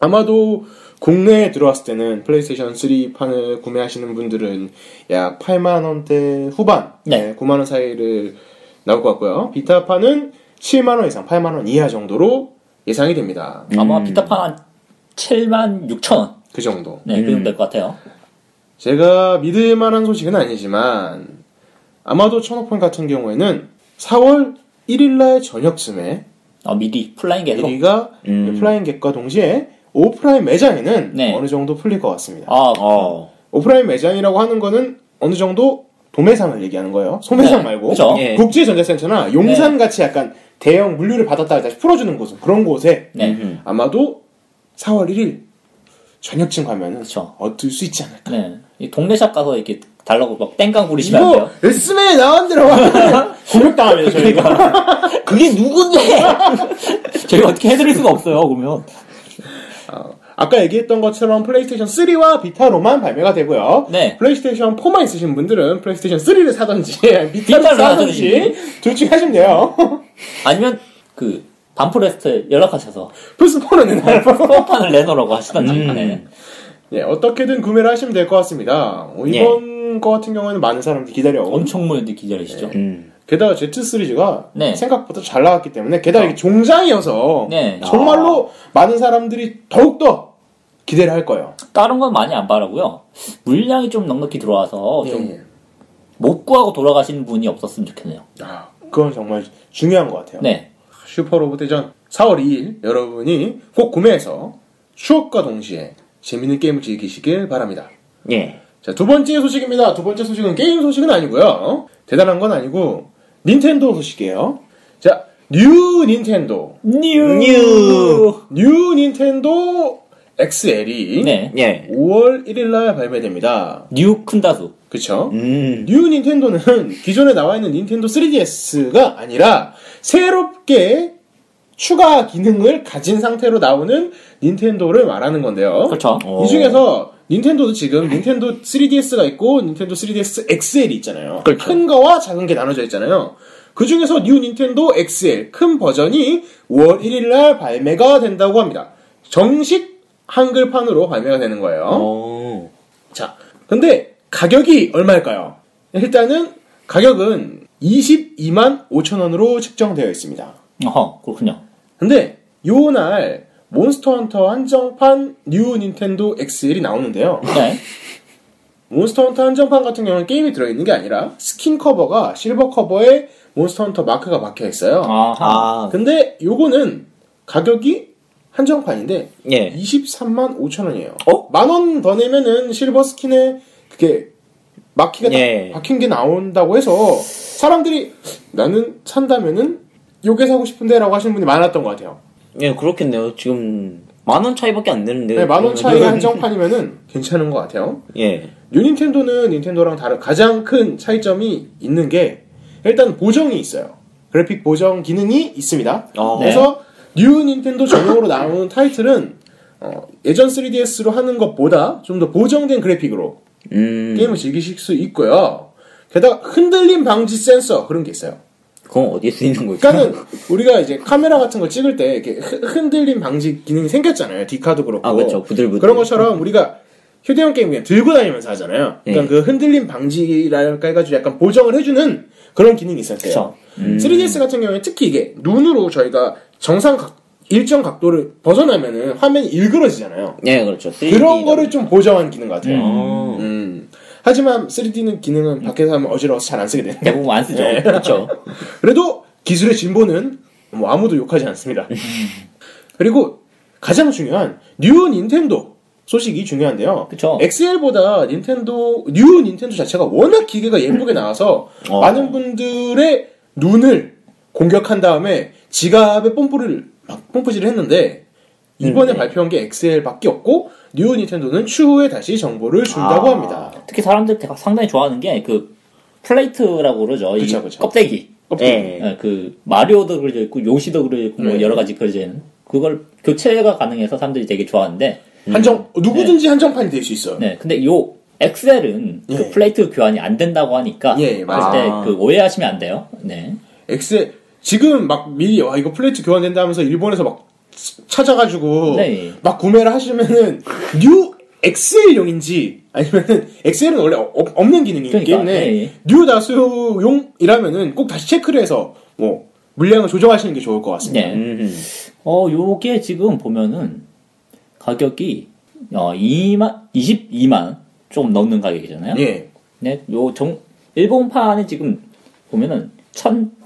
아마도 국내에 들어왔을 때는 플레이스테이션 3판을 구매하시는 분들은 약 8만 원대 후반, 네. 9만 원 사이를 나올 것 같고요. 비타판은 7만 원 이상, 8만 원 이하 정도로 예상이 됩니다. 아마 음. 비타판 한 7만 6천 원. 그 정도. 네, 그 음. 정도 될 것 같아요. 제가 믿을 만한 소식은 아니지만 아마도 천호폰 같은 경우에는 4월 1일날 저녁쯤에 아, 미리 flying get으로. 1위가 음. flying get과 동시에 오프라인 매장에는 네. 어느 정도 풀릴 것 같습니다. 아, 어. 오프라인 매장이라고 하는 거는 어느 정도 도매상을 얘기하는 거예요. 소매상 네, 말고 그죠. 예. 국제전자센터나 용산 같이 약간 대형 물류를 받았다가 다시 풀어주는 곳은 그런 곳에 네. 음. 아마도 4월 1일 저녁쯤 가면은 그쵸. 얻을 수 있지 않을까. 네. 이 동네 샵 가서 이렇게 달라고 막 땡깡 부리시면 안 이거 돼요. 에스맨에 나온 대로 공격당하면 <laughs> 저희가 그게 누군데? <laughs> 저희가 어떻게 해드릴 수가 없어요, 그러면. 어, 아까 얘기했던 것처럼 플레이스테이션 3와 비타로만 발매가 되고요. 네. 플레이스테이션 4만 있으신 분들은 플레이스테이션 3를 사든지 <laughs> 비타를 비타를 사든지. 둘 중에 하시면 돼요. <laughs> 아니면 그 반프레스트 연락하셔서 플스4는 스포판을 <laughs> 내놓으라고 하시던지. 음. 네. 예, 어떻게든 구매를 하시면 될 것 같습니다. 어, 이번 거 같은 경우에는 많은 사람들이 기다려 온 엄청 모여들 기다리시죠. 음. 게다가 Z 시리즈가 네. 생각보다 잘 나왔기 때문에 게다가 이게 종장이어서 네. 정말로 많은 사람들이 더욱더 기대를 할 거예요. 다른 건 많이 안 바라고요. 물량이 좀 넉넉히 들어와서 좀 예, 예. 못 구하고 돌아가시는 분이 없었으면 좋겠네요. 아, 그건 정말 중요한 것 같아요. 네. 슈퍼로봇 대전 4월 2일 여러분이 꼭 구매해서 추억과 동시에 재밌는 게임을 즐기시길 바랍니다. 예. 자, 두 번째 소식입니다. 두 번째 소식은 게임 소식은 아니고요. 대단한 건 아니고 닌텐도 소식이에요. 자, 뉴 닌텐도. 뉴. 뉴. 뉴 닌텐도 XL이 네. 예. 5월 1일 날 발매됩니다. 뉴 큰다수. 그쵸? 음. 뉴 닌텐도는 <laughs> 기존에 나와 있는 닌텐도 3DS가 아니라 새롭게 추가 기능을 가진 상태로 나오는 닌텐도를 말하는 건데요. 그렇죠. 어. 이 중에서 닌텐도도 지금 닌텐도 3DS가 있고 닌텐도 3DS XL이 있잖아요. 그렇죠. 큰 거와 작은 게 나눠져 있잖아요. 그 중에서 뉴 닌텐도 XL 큰 버전이 5월 1일 날 발매가 된다고 합니다. 정식 한글판으로 발매가 되는 거예요. 어. 자, 근데 가격이 얼마일까요? 일단은 가격은 22만 5천 원으로 측정되어 있습니다. 어허, 그렇군요. 근데 요날 몬스터 헌터 한정판 뉴 닌텐도 XL이 나오는데요. 네. 몬스터 헌터 한정판 같은 경우는 게임이 들어있는 게 아니라 스킨 커버가 실버 커버에 몬스터 헌터 마크가 박혀 있어요. 아하. 아. 근데 요거는 가격이 한정판인데 예. 23만 5천 원이에요. 어? 만원 더 내면은 실버 스킨에 그게 마크가 딱 예. 박힌 게 나온다고 해서 사람들이 나는 산다면은 요게 사고 싶은데라고 하시는 분이 많았던 것 같아요. 예, 그렇겠네요. 지금 만 원 차이밖에 안 되는데. 네, 만원 차이 한정판이면은 괜찮은 것 같아요. 예. 뉴 닌텐도는 닌텐도랑 다른 가장 큰 차이점이 있는 게 일단 보정이 있어요. 그래픽 보정 기능이 있습니다. 어. 그래서 뉴 닌텐도 전용으로 나오는 타이틀은 어, 예전 3DS로 하는 것보다 좀 더 보정된 그래픽으로 음. 게임을 즐기실 수 있고요. 게다가 흔들림 방지 센서 그런 게 있어요. 그건 어디에 쓰이는 거죠? 그러니까는 우리가 이제 카메라 같은 거 찍을 때 이렇게 흔- 흔들림 방지 기능이 생겼잖아요. 디카도 그렇고. 아, 그렇죠. 부들부들. 그런 것처럼 우리가 휴대용 게임 그냥 들고 다니면서 하잖아요. 그러니까 예. 그 흔들림 방지랄까 해가지고 약간 보정을 해주는 그런 기능이 있었대요. 그쵸. 3DS 같은 경우에 특히 이게 눈으로 저희가 정상 각, 일정 각도를 벗어나면은 화면이 일그러지잖아요. 예, 그렇죠. 3D 그런 가. 거를 좀 보정한 기능 같아요. 어. 음. 하지만 3D는 기능은 밖에서 하면 어지러워서 잘 안 쓰게 되는데. 대부분 안 쓰죠. 네. 그렇죠. <laughs> 그래도 기술의 진보는 뭐 아무도 욕하지 않습니다. <laughs> 그리고 가장 중요한 뉴 닌텐도 소식이 중요한데요. 그쵸. XL보다 닌텐도 뉴 닌텐도 자체가 워낙 기계가 예쁘게 나와서 어. 많은 분들의 눈을 공격한 다음에 지갑에 뽐뿌를 막 뽐뿌질을 했는데 이번에 음, 네. 발표한 게 XL밖에 없고 뉴 닌텐도는 추후에 다시 정보를 준다고 아, 합니다. 특히 사람들 이 상당히 좋아하는 게 그 플레이트라고 그러죠. 이 그쵸, 그쵸. 껍데기. 예. 예, 그 마리오도 그려져 있고 요시도 그려져 있고 뭐 네. 여러 가지 그려져 있는 그걸 교체가 가능해서 사람들이 되게 좋아하는데 한정 누구든지 한정판이 될 수 있어요. 네 근데 요 XL은 예. 그 플레이트 교환이 안 된다고 하니까 예, 맞아요. 아. 그 오해하시면 안 돼요. 네. XL 지금 막 미리 와 이거 플레이트 교환된다 하면서 일본에서 막 찾아가지고 네. 막 구매를 하시면은 뉴 XL용인지 아니면은 XL은 원래 어- 없는 기능이기 그러니까, 때문에 네. 뉴 다수용이라면은 꼭 다시 체크를 해서 뭐 물량을 조정하시는 게 좋을 것 같습니다. 네. 음. 어 요게 지금 보면은 가격이 어 2만 22만 좀 넘는 가격이잖아요. 예. 네, 요 정, 일본판에 지금 보면은 천, 만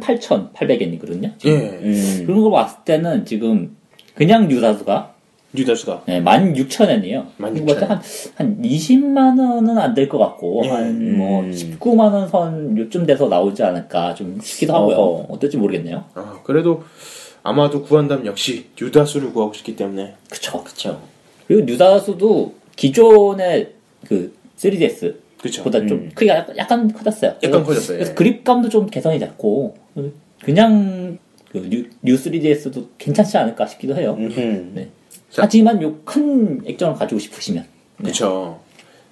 팔천 팔백 엔이거든요. 예. 음. 그런 걸 봤을 때는 지금 그냥 뉴다수가 뉴 다수가 네, 만 육천 엔이에요. 16,000 한, 한 20만 원은 안 될 것 같고, 예. 한뭐 음. 19만 원 선 요쯤 돼서 나오지 않을까 좀 싶기도 하고요. 어허. 어떨지 모르겠네요. 아, 그래도 아마도 구한다면 역시 뉴 다수를 구하고 싶기 때문에 그쵸. 그쵸. 그리고 뉴다수도 기존의 그 3DS 그쵸. 보다 좀 음. 크기가 약간, 약간 커졌어요. 약간 커졌어요. 그래서 예. 그립감도 좀 개선이 됐고 그냥 그 뉴, 뉴 3DS도 괜찮지 않을까 싶기도 해요. 음. 네. 자. 하지만 요 큰 액정을 가지고 싶으시면 그쵸.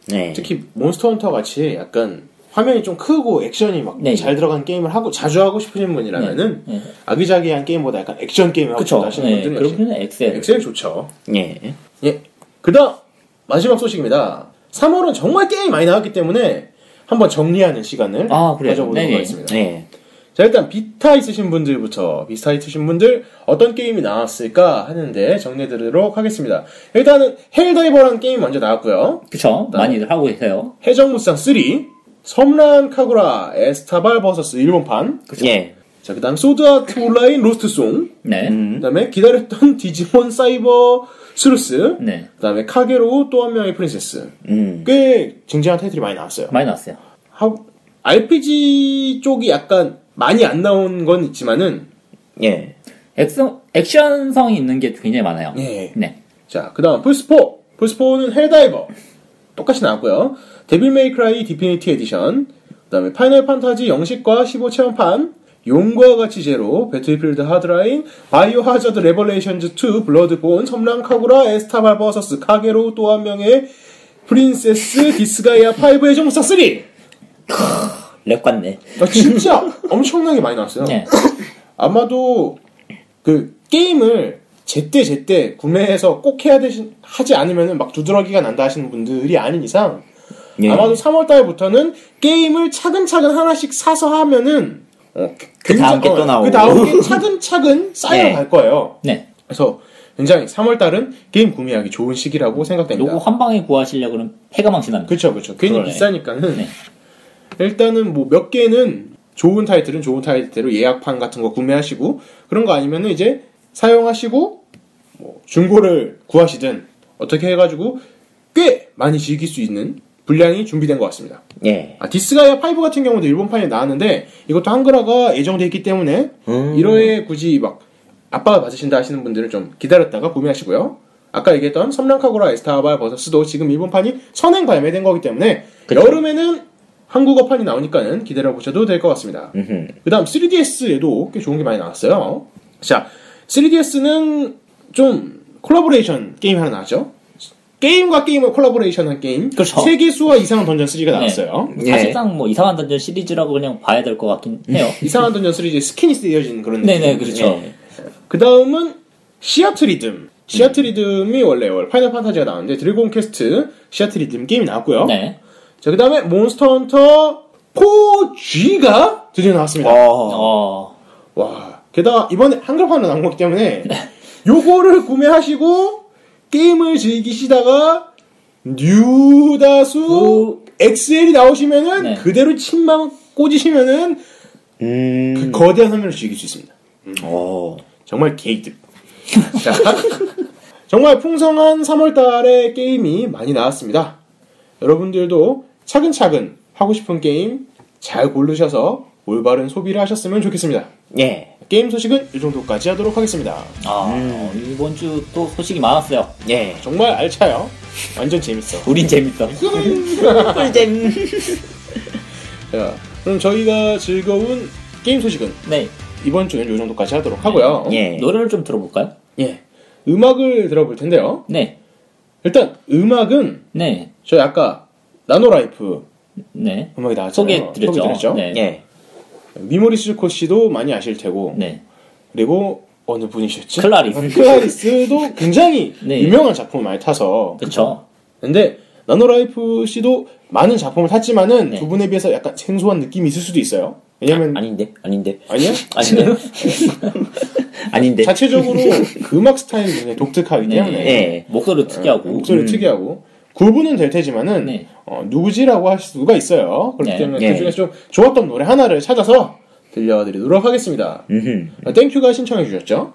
네. 특히 몬스터 헌터 같이 약간 화면이 좀 크고 액션이 막 네. 잘 들어간 게임을 하고 자주 하고 싶으신 분이라면은 네. 아기자기한 게임보다 약간 액션 게임을 하고. 싶다 하시는 네, 분들은 그런 분은 XL. XL 좋죠. 예. 예. 그다음 마지막 소식입니다. 3월은 정말 게임이 많이 나왔기 때문에 한번 정리하는 시간을 아? 가져보도록 네네. 하겠습니다. 네. 자 일단 비타 있으신 분들부터 비타 있으신 분들 어떤 게임이 나왔을까 하는데 정리해드리도록 하겠습니다. 일단은 헬다이버라는 게임이 먼저 나왔고요. 그쵸. 많이들 하고 계세요. 해적무쌍 3, 섬란 카구라 에스티발 버서스 일본판, 예. 자 그다음 소드아트 온라인 로스트송, 네. 음. 그다음에 기다렸던 <laughs> 디지몬 사이버 슬루스, 네. 그다음에 카게로우 또한 명의 프린세스. 음. 꽤 쟁쟁한 타이틀이 많이 나왔어요. 많이 나왔어요. 하- RPG 쪽이 약간 많이 안 나온 건 있지만은 예. 액션, 액션성이 있는 게 굉장히 많아요. 예. 네. 자, 그 다음, 플스4. 플스4는 헬다이버. 똑같이 나왔고요. 데빌 메이 크라이 데피니티브 에디션. 그 다음에 파이널 판타지 영식과 15 체험판. 용과 같이 제로, 배틀필드 하드라인, 바이오 하자드 레벨레이션즈 2, 블러드본, 섬란 카구라, 에스티발 버서스, 카게로 또 한 명의 프린세스, 디스가이아 5의 정사 3! 랩 같네. 아, 진짜 엄청나게 많이 나왔어요. 네. 아마도 그 게임을 제때 제때 구매해서 꼭 해야 되신 하지 않으면은 막 두드러기가 난다 하시는 분들이 아닌 이상 예. 아마도 3월 달부터는 게임을 차근차근 하나씩 사서 하면은 어, 그 다음 굉장히- 게또 어, 나오고. 그 다음 게 차근차근 <laughs> 쌓여갈 거예요. 네. 그래서 굉장히 3월 달은 게임 구매하기 좋은 시기라고 생각됩니다. 요거 한 방에 구하시려고 그러면 패가 망신합니다. 그쵸, 그쵸. 괜히 그러네. 비싸니까는. 네. 일단은 뭐 몇 개는 좋은 타이틀은 좋은 타이틀대로 예약판 같은 거 구매하시고, 그런 거 아니면은 이제 사용하시고, 뭐 중고를 구하시든, 어떻게 해가지고 꽤 많이 즐길 수 있는 분량이 준비된 것 같습니다. 예. 아, 디스가이아 5 같은 경우도 일본판에 나왔는데, 이것도 한글화가 예정돼 있기 때문에, 음. 1회에 굳이 막 압박을 받으신다 하시는 분들은 좀 기다렸다가 구매하시고요. 아까 얘기했던 섬란 카구라 에스티발 버서스도 지금 일본판이 선행 발매된 거기 때문에 그쵸. 여름에는 한국어판이 나오니까는 기다려보셔도 될 것 같습니다. 그 다음 3DS에도 꽤 좋은 게 많이 나왔어요. 자, 3DS는 좀 콜라보레이션 게임 하나 나왔죠. 게임과 게임을 콜라보레이션한 게임. 그렇죠. 세계수와 이상한 던전 3가 나왔어요. 예. 사실상 뭐 이상한 던전 시리즈라고 그냥 봐야 될 것 같긴 해요. <laughs> 이상한 던전 3의 스킨이 쓰여진 그런 느낌. 네네, 그렇죠. 예. 그 다음은 시아트 리듬. 시아트 리듬이 원래 파이널 판타지가 나왔는데 드래곤 퀘스트 시아트 리듬 게임이 나왔고요. 네. 자, 그 다음에 몬스터 헌터 4G가 드디어 나왔습니다. 어. 어, 와. 게다가 이번에 한글판으로 나온 거기 때문에 요거를 구매하시고 게임을 즐기시다가 뉴다수 XL이 나오시면은 네. 그대로 침망 꽂으시면은 음. 그 거대한 화면을 즐길 수 있습니다. 어. 정말 게이득. <laughs> 자, 정말 풍성한 3월달에 게임이 많이 나왔습니다. 여러분들도 차근차근 하고 싶은 게임 잘 고르셔서 올바른 소비를 하셨으면 좋겠습니다. 예. 게임 소식은 이 정도까지 하도록 하겠습니다. 아, 어, 이번 주 또 소식이 많았어요. 예. 정말 알차요. 완전 재밌어. <laughs> 우린 재밌어. <laughs> 꿀잼. 자, 그럼 저희가 즐거운 게임 소식은 네. 이번 주는 이 정도까지 하도록 하고요. 예. 노래를 좀 들어볼까요? 예. 음악을 들어볼 텐데요. 네. 일단 음악은 네. 저희 아까 나노라이프 네. 음악이 나왔잖아요. 소개해드렸죠. 소개해드렸죠? 네. 예. 미모리 스즈코 씨도 많이 아실 테고 네. 그리고 어느 분이셨지? 클라리스. 클라리스도 굉장히 <laughs> 네. 유명한 작품을 많이 타서 그쵸. 근데 나노라이프 씨도 많은 작품을 탔지만은 네. 두 분에 비해서 약간 생소한 느낌이 있을 수도 있어요. 왜냐면 아 닌데. 아닌데. 아니야? <laughs> 아닌데. <laughs> 아닌데. 자체적으로 음악 스타일이 굉장히 독특하기 네. 때문에 예. 목소리 특이하고. 목소리 음. 특이하고 구분은 될 테지만은 네. 어, 누구지라고 할 수가 있어요. 그렇기 네. 때문에 예. 그 중에서 좀 좋았던 노래 하나를 찾아서 들려드리도록 하겠습니다. 어, 땡큐가 신청해 주셨죠.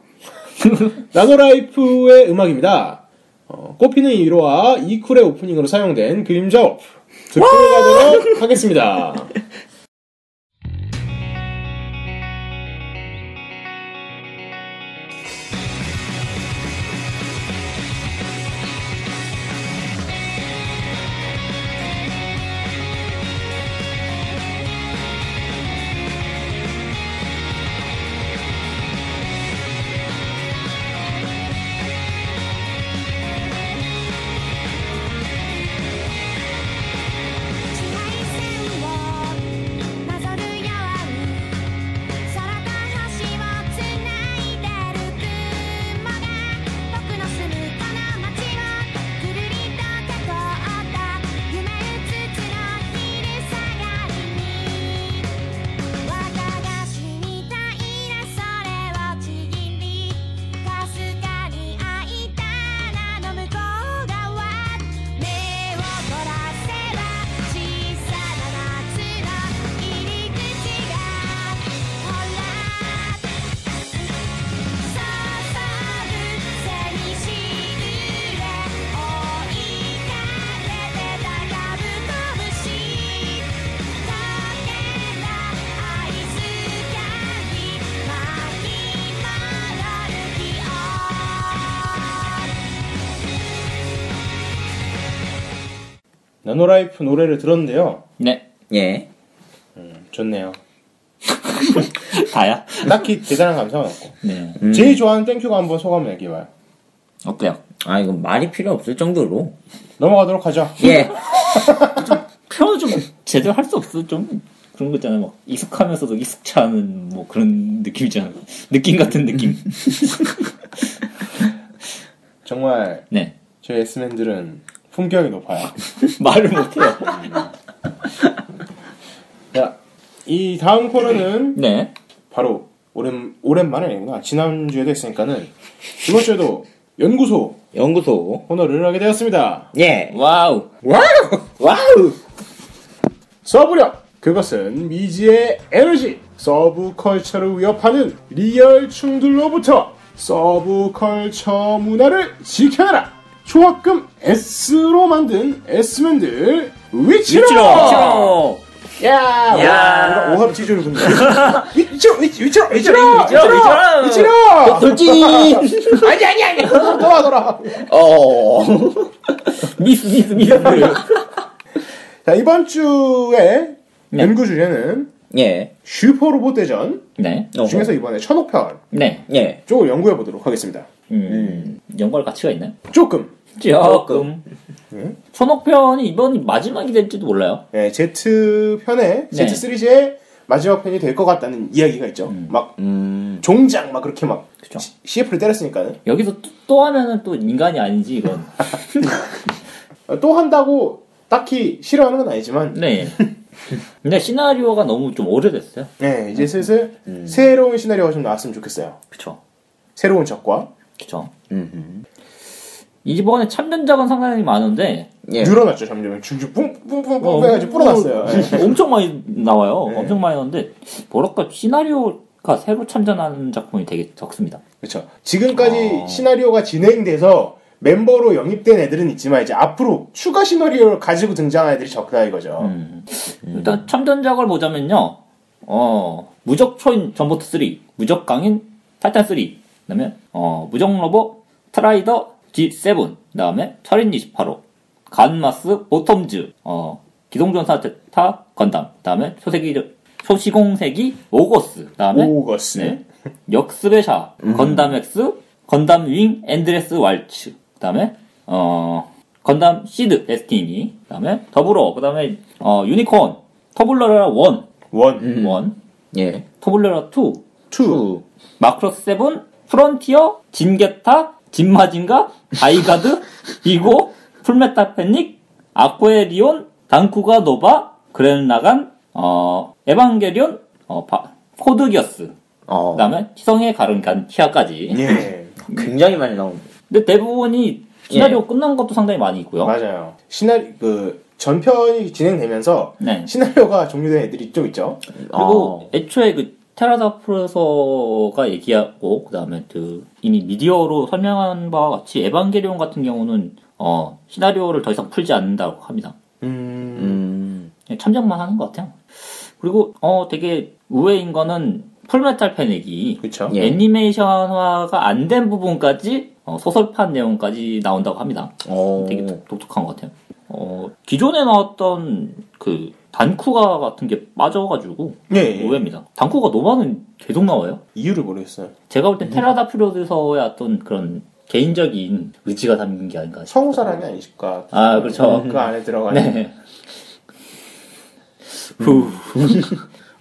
<laughs> 나노라이프의 음악입니다. 어, 꽃피는 이로하 2쿨의 오프닝으로 사용된 그림자 워프 듣고 가도록 하겠습니다. <laughs> 나노라이프 노래를 들었는데요. 네. 예. 좋네요. <laughs> 다야? 딱히 대단한 감상은 없고. 네. 음. 제일 좋아하는 땡큐가 한번 소감을 얘기해봐요. 어때요? 아, 이건 말이 필요 없을 정도로. 넘어가도록 하죠. 예. <laughs> 표현 좀 제대로 할 수 없어. 좀 그런 거 있잖아요. 막 익숙하면서도 익숙치 않은 뭐 그런 느낌이잖아요. 느낌 같은 느낌. <laughs> 정말 네. 저희 S맨들은 품격이 높아요. <laughs> 말을 못해요. 자, 이 다음 코너는 네. 바로 오랜 오랜만에 아니구나. 지난 주에도 했으니까는 이번 주에도 연구소 연구소. 코너를 하게 되었습니다. 예. 와우. 와우! 와우! 서브력! 그것은 미지의 에너지! 서브 컬처를 위협하는 리얼충들로부터 서브 컬처 문화를 지켜내라! 조합금 S로 만든 S맨들 위치로! 치로. 야! 야. 야! 오합 지졸 군다. 위치로! 위치로! 위치로! 위치로! 위치로! 위치로! 돌진! <laughs> 아니 아니 아니! 돌아 돌아! 어. 미스 미스 미스. <laughs> 자 이번 주에 네. 연구 주제는 예. 슈퍼 로봇 대전 네. 어허. 중에서 이번에 천옥편 네. 예. 쪽을 연구해 보도록 하겠습니다. 음. 연구할 가치가 있나요? 조금 조금. 네. 천옥편이 이번이 마지막이 될지도 몰라요. 예, Z 편의 네. Z 시리즈의 마지막 편이 될 것 같다는 이야기가 있죠. 막 음. 종장 막 그렇게 막 그쵸. CF를 때렸으니까는 여기서 또, 또 하면은 또 인간이 아닌지 이건. 어, <laughs> 또 한다고 딱히 싫어하는 건 아니지만 네. 근데 시나리오가 너무 좀 오래됐어요. 네, 이제 슬슬 새로운 시나리오가 좀 나왔으면 좋겠어요. 그쵸. 새로운 적과 그쵸. 음. 이번에 참전작은 상당히 많은데 예. 늘어났죠 점점 줄줄 뿡뿡뿡뿡 어, 해가지고 불어났어요. 어, 예. 엄청 많이 나와요. 네. 엄청 많이 나오는데 뭐랄까 시나리오가 새로 참전하는 작품이 되게 적습니다. 그렇죠. 지금까지 어. 시나리오가 진행돼서 멤버로 영입된 애들은 있지만 이제 앞으로 추가 시나리오를 가지고 등장한 애들이 적다 이거죠. 음. 일단 참전작을 보자면요. 어, 무적 초인 전보트 3, 무적 강인 타이탄 3, 그다음에 어, 무적 로보 트라이더 G7, 그 다음에 철인 28호, 간마스 보텀즈, 어, 기동전사 타 건담, 그 다음에 초세기 초시공세기 오거스, 그 다음에 오거스. 네. 역스베샤, 건담 X, 건담 윙, 엔드레스 왈츠, 그 다음에, 어, 건담 시드, 데스티니, 그 다음에, 더블오, 그 다음에, 어, 유니콘, 톱을 노려라 1, one, 1, 예. 톱을 노려라 2, two, 마크로스 7, 프론티어, 진겟타, 진마진가, 다이가드, 빅오, 풀메탈 패닉, 아쿠에리온, 단쿠가 노바, 그렌라간, 어, 에반게리온, 어, 바- 코드기어스, 어. 그 다음에 취성의 가르간티아까지. 예. 굉장히 많이 나옵니다. 근데 대부분이 시나리오 끝난 것도 상당히 많이 있고요. 맞아요. 시나리 그 전편이 진행되면서 네. 시나리오가 종료된 애들이 좀 있죠. 그리고 어. 애초에 그 테라다 프로듀서가 얘기하고 그 다음에 그 이미 미디어로 설명한 바와 같이 에반게리온 같은 경우는 어 시나리오를 더 이상 풀지 않는다고 합니다. 음, 음. 그냥 참전만 하는 것 같아요. 그리고 어 되게 의외인 거는 풀메탈 패닉이 그쵸. 예. 애니메이션화가 안 된 부분까지 어, 소설판 내용까지 나온다고 합니다. 어. 되게 독- 독특한 것 같아요. 어, 기존에 나왔던 그 단쿠가 같은 게 빠져가지고 예, 예. 의외입니다. 단쿠가 노바는 계속 나와요. 이유를 모르겠어요. 제가 볼 땐 테라다 프로듀서의 어떤 그런 개인적인 의지가 담긴 게 아닌가 싶어요. 성우 사랑이 아니실까. 아 그렇죠. 그 안에 들어가는. 네. 후.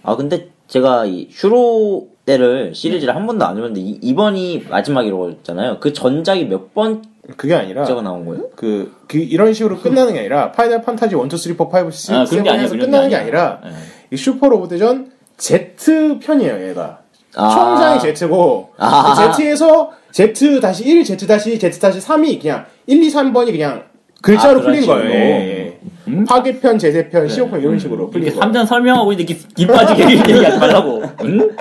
아 근데 제가 이 슈로대를 시리즈를 한 번도 안 해봤는데 이, 이번이 마지막이라고 했잖아요. 그 전작이 몇 번째가 그게 아니라 나온 거예요? 그, 그 이런 식으로 끝나는 게 아니라 파이널 판타지 1, 2, 3, 4, 5, 6, 아, 그런 게 아니에요. 7에서 그런 끝나는 게 아니라 네. 이 슈퍼 로봇 대전 Z 편이에요, 얘가. 아. 총장이 Z고 아. 그 Z에서 Z 다시 1, Z 다시 Z 다시 3이 그냥 1, 2, 3번이 그냥 글자로 아, 풀린 식으로. 거예요. 예, 예. 음? 파괴편, 재세편, 시옥편 이런 식으로 풀린 거예요. 3전 설명하고 있는데 김, 김 빠지게 <laughs> 얘기하지 말라고. 응?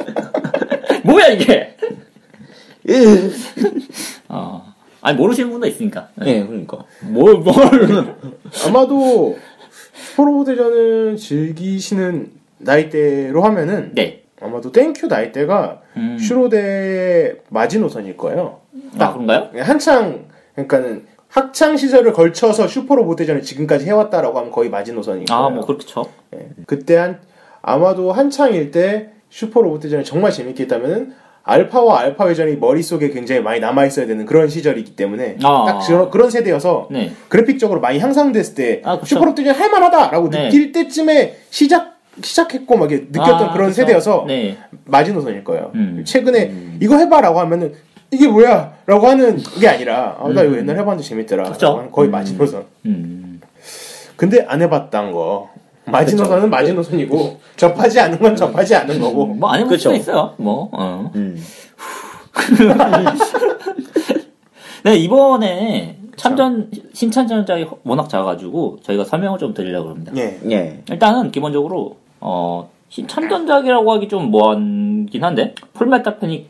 <laughs> 뭐야 이게? 어. 아니 모르시는 분도 있으니까. 예, 그러니까. 뭘 뭘? <laughs> 아마도 슈퍼 로봇 대전을 즐기시는 나이대로 하면은 네. 아마도 땡큐 나이대가 음. 슈로대 마지노선일 거예요. 아 그런가요? 한창 그러니까는 학창 시절을 걸쳐서 슈퍼로봇 대전을 지금까지 해왔다라고 하면 거의 마지노선이에요. 아, 뭐 그렇죠. 예. 그때 한 아마도 한창일 때 슈퍼로봇 대전이 정말 재밌게 했다면은 알파와 알파 회전이 머릿속에 굉장히 많이 남아 있어야 되는 그런 시절이기 때문에 아. 딱 그런, 그런 세대여서 네. 그래픽적으로 많이 향상됐을 때 아, 대전 할만하다라고 네. 느낄 때쯤에 시작 시작했고 막 이렇게 느꼈던 아, 그런 그쵸. 세대여서 네. 마지노선일 거예요. 음. 최근에 이거 해봐라고 하면은 이게 뭐야?라고 하는 게 아니라 아, 나 이거 옛날 해봤는데 재밌더라. 음. 거의 마지노선. 음. 근데 안 해봤던 거 마지노선은 마지노선이고 접하지 않은 건 접하지 않은 거고. 뭐, 안 해볼 그쵸. 수도 있어요. 뭐, 어. 음. <laughs> 네, 이번에 참전, 신참전작이 워낙 작아가지고 저희가 설명을 좀 드리려고 합니다. 예. 예. 일단은 기본적으로, 어, 신참전작이라고 하기 좀 뭐하긴 한데, 풀메탈 패닉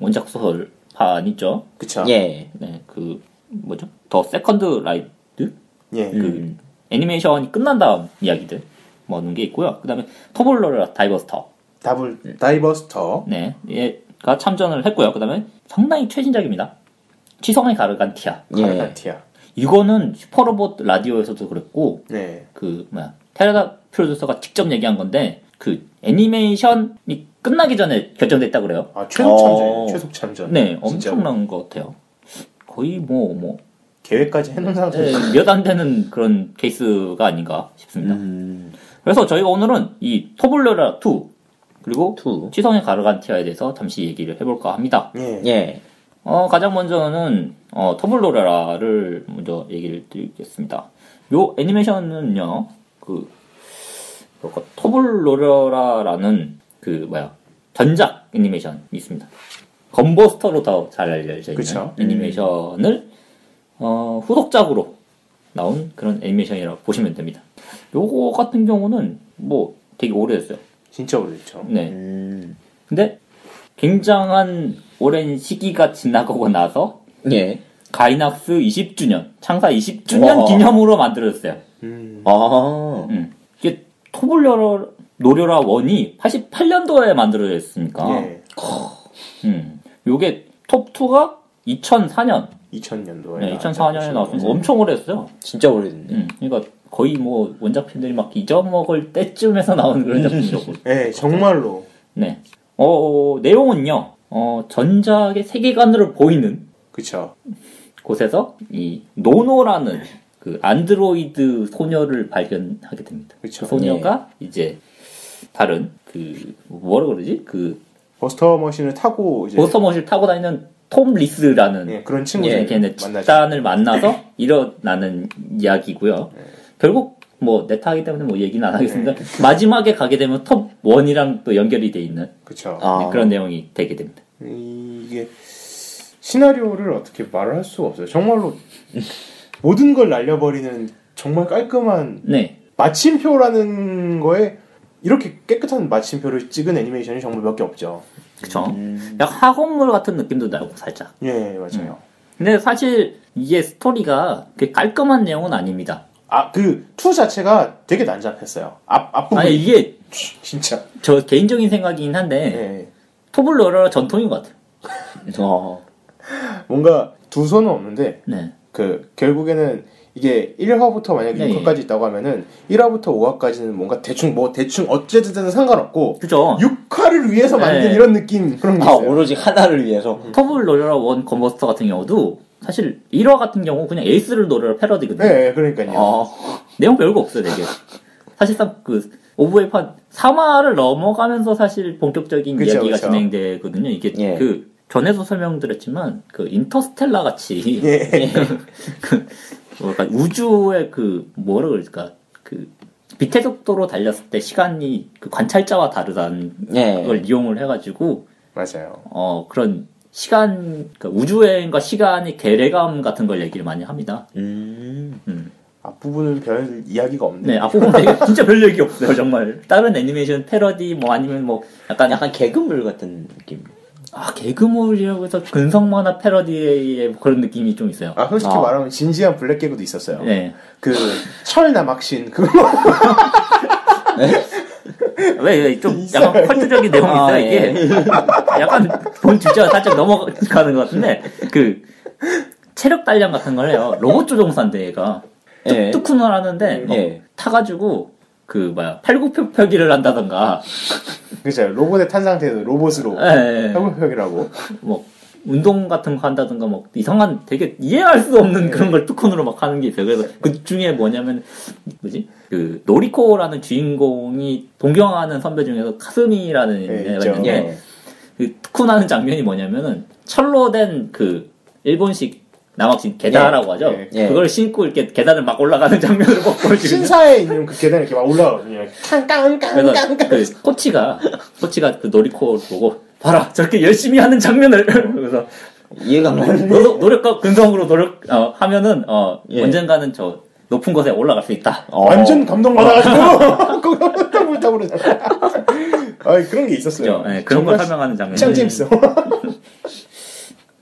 원작 소설판 있죠. 그쵸. 예. 네, 그, 뭐죠? The Second Raid? 예. 그, 음. 애니메이션이 끝난 다음 이야기들. 뭐, 하는 게 있고요. 그 다음에, 톱을 노려라 다이버스터. 다이버스터. 네, 얘가 참전을 했고요. 그 다음에 상당히 최신작입니다. 취성의 가르간티아. 예. 가르간티아. 이거는 슈퍼로봇 라디오에서도 그랬고, 네. 그, 뭐야, 테라다 프로듀서가 직접 얘기한 건데, 그, 애니메이션이 끝나기 전에 결정됐다 그래요. 아 최속 참전. 어. 최속 참전. 네, 진짜로. 엄청난 것 같아요. 거의 뭐, 뭐, 계획까지 해놓은 상태에서. 몇안 되는 그런 케이스가 아닌가 싶습니다. 음. 그래서 저희가 오늘은 이 톱을 노려라 2, 그리고 two. 취성의 가르간티아에 대해서 잠시 얘기를 해볼까 합니다. 예. 예. 어, 가장 먼저는, 어, 톱을 노려라를 먼저 얘기를 드리겠습니다. 요 애니메이션은요, 그, 뭐랄까, 톱을 노려라라는, 그, 뭐야, 전작 애니메이션이 있습니다. 건버스터로 더 잘 알려져 있는 그쵸. 애니메이션을, 어, 후속작으로 나온 그런 애니메이션이라고 보시면 됩니다. 요거 같은 경우는, 뭐, 되게 오래됐어요. 진짜 오래됐죠. 네. 음. 근데, 굉장한 오랜 시기가 지나가고 나서, 예. 가이낙스 20주년, 창사 20주년 와. 기념으로 만들어졌어요. 음. 아. 음. 이게 토블러 노려라 원이 88년도에 만들어졌으니까, 예. 음. 요게 톱2가 2004년, 2000년도에. 네, 2004년에 나왔으니까 엄청 오래됐어요. 진짜 오래됐네. 음. 그러니까 거의 뭐 원작 팬들이 막 잊어먹을 때쯤에서 나온 그런 작품이었고. 예, 정말로. 네. 어, 내용은요, 어, 전작의 세계관으로 보이는 그쵸. 곳에서 이 노노라는 그 안드로이드 소녀를 발견하게 됩니다. 그쵸. 그 소녀가 이제 다른 그 뭐라 그러지? 그 버스터 머신을 타고 이제. 보스터머실 타고 다니는 톰 리스라는 예, 그런 예, 친구들. 걔네. 집단을 만나서 <laughs> 일어나는 이야기고요. 네. 결국 뭐 네타 하기 때문에 뭐 얘기는 안 하겠습니다. 마지막에 가게 되면 톱 원이랑 또 연결이 돼 있는 그쵸. 아. 네, 그런 내용이 되게 됩니다. 이게 시나리오를 어떻게 말을 할 수가 없어요. 정말로 모든 걸 날려버리는 정말 깔끔한 네, 마침표라는 거에 이렇게 깨끗한 마침표를 찍은 애니메이션이 정말 몇 개 없죠. 그쵸. 음. 약 학원물 같은 느낌도 나고 살짝. 예, 맞아요. 근데 사실 이게 스토리가 깔끔한 내용은 아닙니다. 아, 그 two 자체가 되게 난잡했어요. 앞 앞부분 아니 이게 <laughs> 진짜. 저 개인적인 생각이긴 한데 예. 톱을 노려라 전통인 것 같아요. <laughs> 어. 뭔가 두서는 없는데 네. 그 결국에는 이게 1화부터 만약에 네. 6화까지 있다고 하면은 1화부터 5화까지는 뭔가 대충 뭐 대충 어쨌든 상관없고 그죠. 6화를 위해서 만든 네. 이런 느낌 그런 게 아, 있어요. 오로지 하나를 위해서. 톱을 노려라 one 건버스터 같은 경우도 사실 1화 같은 경우 그냥 에이스를 노려라 패러디거든요. 네, 네, 그러니까요. 어. 내용 별거 없어요, 되게. 사실상 그 오브웨이프 한 3화를 넘어가면서 사실 본격적인 그쵸, 이야기가 그쵸. 진행되거든요. 이게 예. 그 전에도 설명드렸지만 그 인터스텔라 같이 예. <laughs> 그 뭐랄까 우주의 그 뭐라 그럴까 그 빛의 속도로 달렸을 때 시간이 그 관찰자와 다르다는 예. 걸 이용을 해가지고 맞아요. 어 그런 시간 그러니까 우주여행과 시간의 괴례감 같은 걸 얘기를 많이 합니다. 음. 음. 앞부분은 별 이야기가 없네. 네 앞부분 되게 <laughs> 진짜 별 얘기 없어요 정말 다른 애니메이션 패러디 뭐 아니면 뭐 약간 약간 개그물 같은 느낌. 아 개그물이라고 해서 근성 만화 패러디의 그런 느낌이 좀 있어요. 아, 솔직히 아. 말하면 진지한 블랙 개그도 있었어요. 네. 그 철남악신 그거 왜, <laughs> 왜, 좀. 약간 컬트적인 내용이 있어요, 아, 이게. <laughs> 약간, 본 주제가 살짝 넘어가는 것 같은데, 그, 체력 단련 같은 걸 해요. 로봇 조종사인데 얘가 예. 뚝뚝훈을 하는데 막 예. 타가지고 그 뭐야 팔굽혀펴기를 한다던가 그죠. 로봇에 탄 상태에서 로봇으로 예, 예. 회복력이라고. 뭐 운동 같은 거 한다든가 뭐 이상한 되게 이해할 수 없는 그런 걸 뚜콘으로 막 하는 게 있어요. 그래서 그 중에 뭐냐면 뭐지 그 노리코라는 주인공이 동경하는 선배 중에서 카스미라는 예, 애가 있죠. 있는데 예. 그 뚜콘하는 장면이 뭐냐면은 철로 된 그 일본식 남학신 계단이라고 하죠. 예, 예. 그걸 신고 이렇게 계단을 막 올라가는 장면을 막 보여주거든요. 신사에 있는 그 계단에 이렇게 막 올라가거든요. 깡깡깡깡깡. 그 코치가 코치가 그 노리코를 보고 봐라 저렇게 열심히 하는 장면을 <laughs> 그래서 이해가 안 가는데. 노력, 노력과 근성으로 노력 어, 하면은 어, 예. 언젠가는 저 높은 곳에 올라갈 수 있다. 어. 완전 감동받아가지고 <laughs> 그거 딱 그러잖아. 아 그런 게 있었어요. 그죠? 예, 그런 걸 설명하는 장면. 짱 재밌어. <laughs>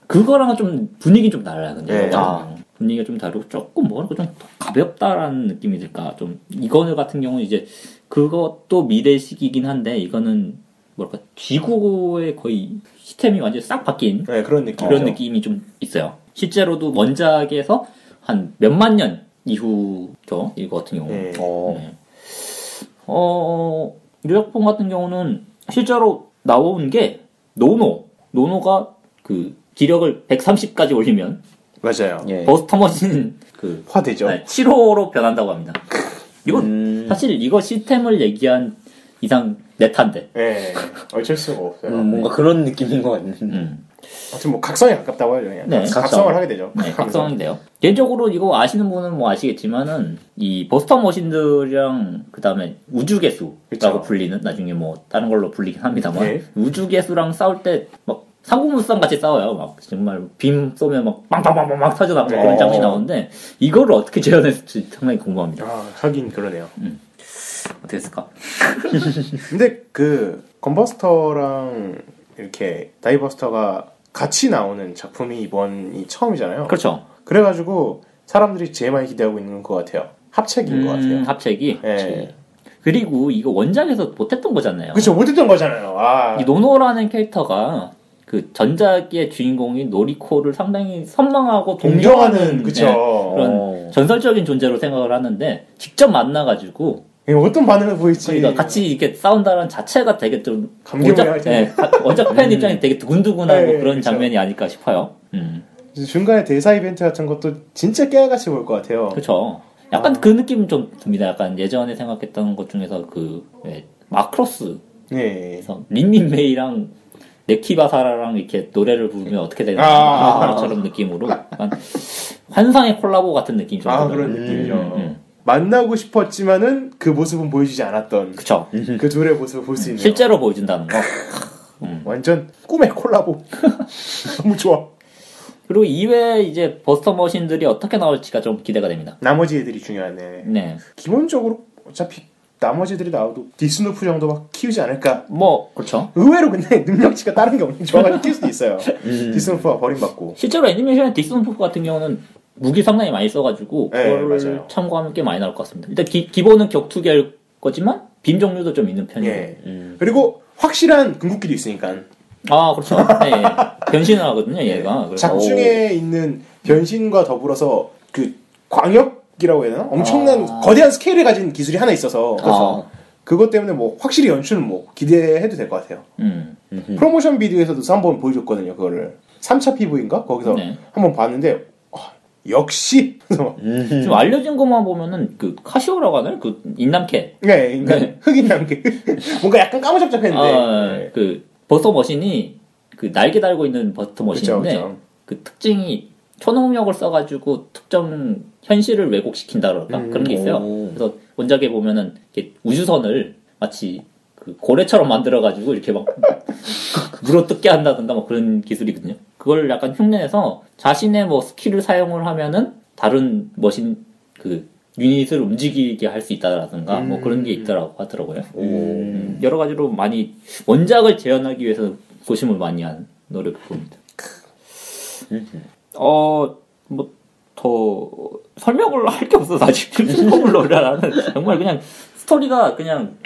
그거랑은 좀 분위기 좀 달라요. 근데 예. 이거는. 아. 분위기가 좀 다르고 조금 뭐랄까 좀 가볍다라는 느낌이 들까. 좀 이거는 같은 경우는 이제 그것도 미래식이긴 한데 이거는 뭐랄까 지구의 거의 시스템이 완전 히싹 바뀐 네 그런 느낌. 그런 느낌이 좀 있어요. 실제로도 원작에서 한 몇만 년 이후죠. 이거 같은 경우. 네. 어. 네. 어, 이 작품 같은 경우는 실제로 나온 게 노노. 노노가 그 기력을 130까지 올리면 맞아요. 예. 버스터 머신 그 화되죠. 네, 7호로 변한다고 합니다. 이거 음. 사실 이거 시스템을 얘기한 이상 네타인데. 예. 어쩔 수가 없어요. 음, 뭔가 그런 느낌인 것 같은데. 음. 아무튼 뭐 각성에 가깝다고 하죠. 그냥. 네, 각성을 하게 되죠. 네, <laughs> 각성이 돼요. 개인적으로 이거 아시는 분은 뭐 아시겠지만은 이 버스터 머신들이랑 그 다음에 우주 개수라고 그쵸. 불리는 나중에 뭐 다른 걸로 불리긴 합니다만 네. 우주 개수랑 싸울 때막 상공무쌍 같이 싸워요. 막 정말 빔 쏘면 막 빵빵빵빵 막 터져나가고 그런 어. 장면이 나오는데 이거를 어떻게 재현했을지 상당히 궁금합니다. 아 하긴 그러네요. 어떻게 했을까? <laughs> 근데 그 건버스터랑 이렇게 다이버스터가 같이 나오는 작품이 이번이 처음이잖아요. 그렇죠. 그래가지고 사람들이 제일 많이 기대하고 있는 것 같아요. 합책인 것 같아요. 음, 합책이. 예. 그리고 이거 원작에서 못했던 거잖아요. 그쵸 못했던 거잖아요. 아. 이 노노라는 캐릭터가 그 전작의 주인공이 노리코를 상당히 선망하고 동경하는 동경하는 그쵸. 네, 그런 어. 전설적인 존재로 생각을 하는데 직접 만나가지고 예, 어떤 반응을 보일지. 그러니까 같이 이렇게 싸운다는 자체가 되게 좀 원작. 네, 가- 원작 팬 입장에 되게 두근두근하고 네, 그런 그쵸. 장면이 아닐까 싶어요. 음, 중간에 대사 이벤트 같은 것도 진짜 깨알같이 볼 것 같아요. 그렇죠. 약간 아. 그 느낌 좀 듭니다. 약간 예전에 생각했던 것 중에서 그 왜, 마크로스 예. 그래서 린민 메이랑 네키바사라랑 이렇게 노래를 부르면 어떻게 되나 아. 것처럼 느낌으로 약간 환상의 콜라보 같은 느낌이 좀 아. 그런 느낌이죠. 음, 음. 만나고 싶었지만은 그 모습은 보여주지 않았던 그쵸. 그 둘의 모습을 볼 수 있는. 실제로 보여준다는 거. <laughs> 완전 꿈의 콜라보. <laughs> 너무 좋아. 그리고 이외에 이제 버스터 머신들이 어떻게 나올지가 좀 기대가 됩니다. 나머지 애들이 중요하네. 네. 기본적으로 어차피 나머지 애들이 나와도 디스누프 정도 막 키우지 않을까. 뭐 그렇죠. 의외로 근데 <laughs> 능력치가 다른 게 없는 좋아가지고 키울 수도 있어요. 음. 디스누프가 버림받고. 실제로 애니메이션의 디스누프 같은 경우는 무기 상당히 많이 써가지고 네, 그거를 맞아요. 참고하면 꽤 많이 나올 것 같습니다. 일단 기, 기본은 격투기일 거지만 빔 종류도 좀 있는 편이에요. 예. 음. 그리고 확실한 궁극기도 있으니까. 아 그렇죠. 네, 예. 변신을 하거든요 얘가. 그래서 작중에 있는 변신과 더불어서 그 광역이라고 해야 되나? 엄청난 아. 거대한 스케일을 가진 기술이 하나 있어서 그렇죠. 그것 때문에 뭐 확실히 연출은 뭐 기대해도 될 것 같아요. 음. 프로모션 비디오에서도 한번 보여줬거든요. 그거를 3차 PV인가 거기서 네. 한번 봤는데 아, 역시 그래서 좀 알려진 것만 보면은 그 카시오라고 하나요? 그 인남캐. 네, 그러니까 네. 흑인 남게 <laughs> 뭔가 약간 까무잡잡했는데 아, 네. 그 버스터 머신이 그 날개 달고 있는 버스터 그쵸, 머신인데 그쵸. 그 특징이 초능력을 써가지고 특정 현실을 왜곡시킨다 그럴까 음, 그런 게 있어요. 오. 그래서 원작에 보면은 이렇게 우주선을 마치 그 고래처럼 만들어가지고 이렇게 막 물어 뜯게 한다든가 뭐 그런 기술이거든요. 그걸 약간 흉내내서 자신의 뭐 스킬을 사용을 하면은 다른 머신 그 유닛을 움직이게 할 수 있다라든가 뭐 그런 게 있더라고 하더라고요. 음, 여러 가지로 많이 원작을 재현하기 위해서 고심을 많이 한 노력을 봅니다. 어, 뭐, 더, 설명을 할 게 없어, 사실. 슈퍼블러라는. 정말 그냥, 스토리가 그냥,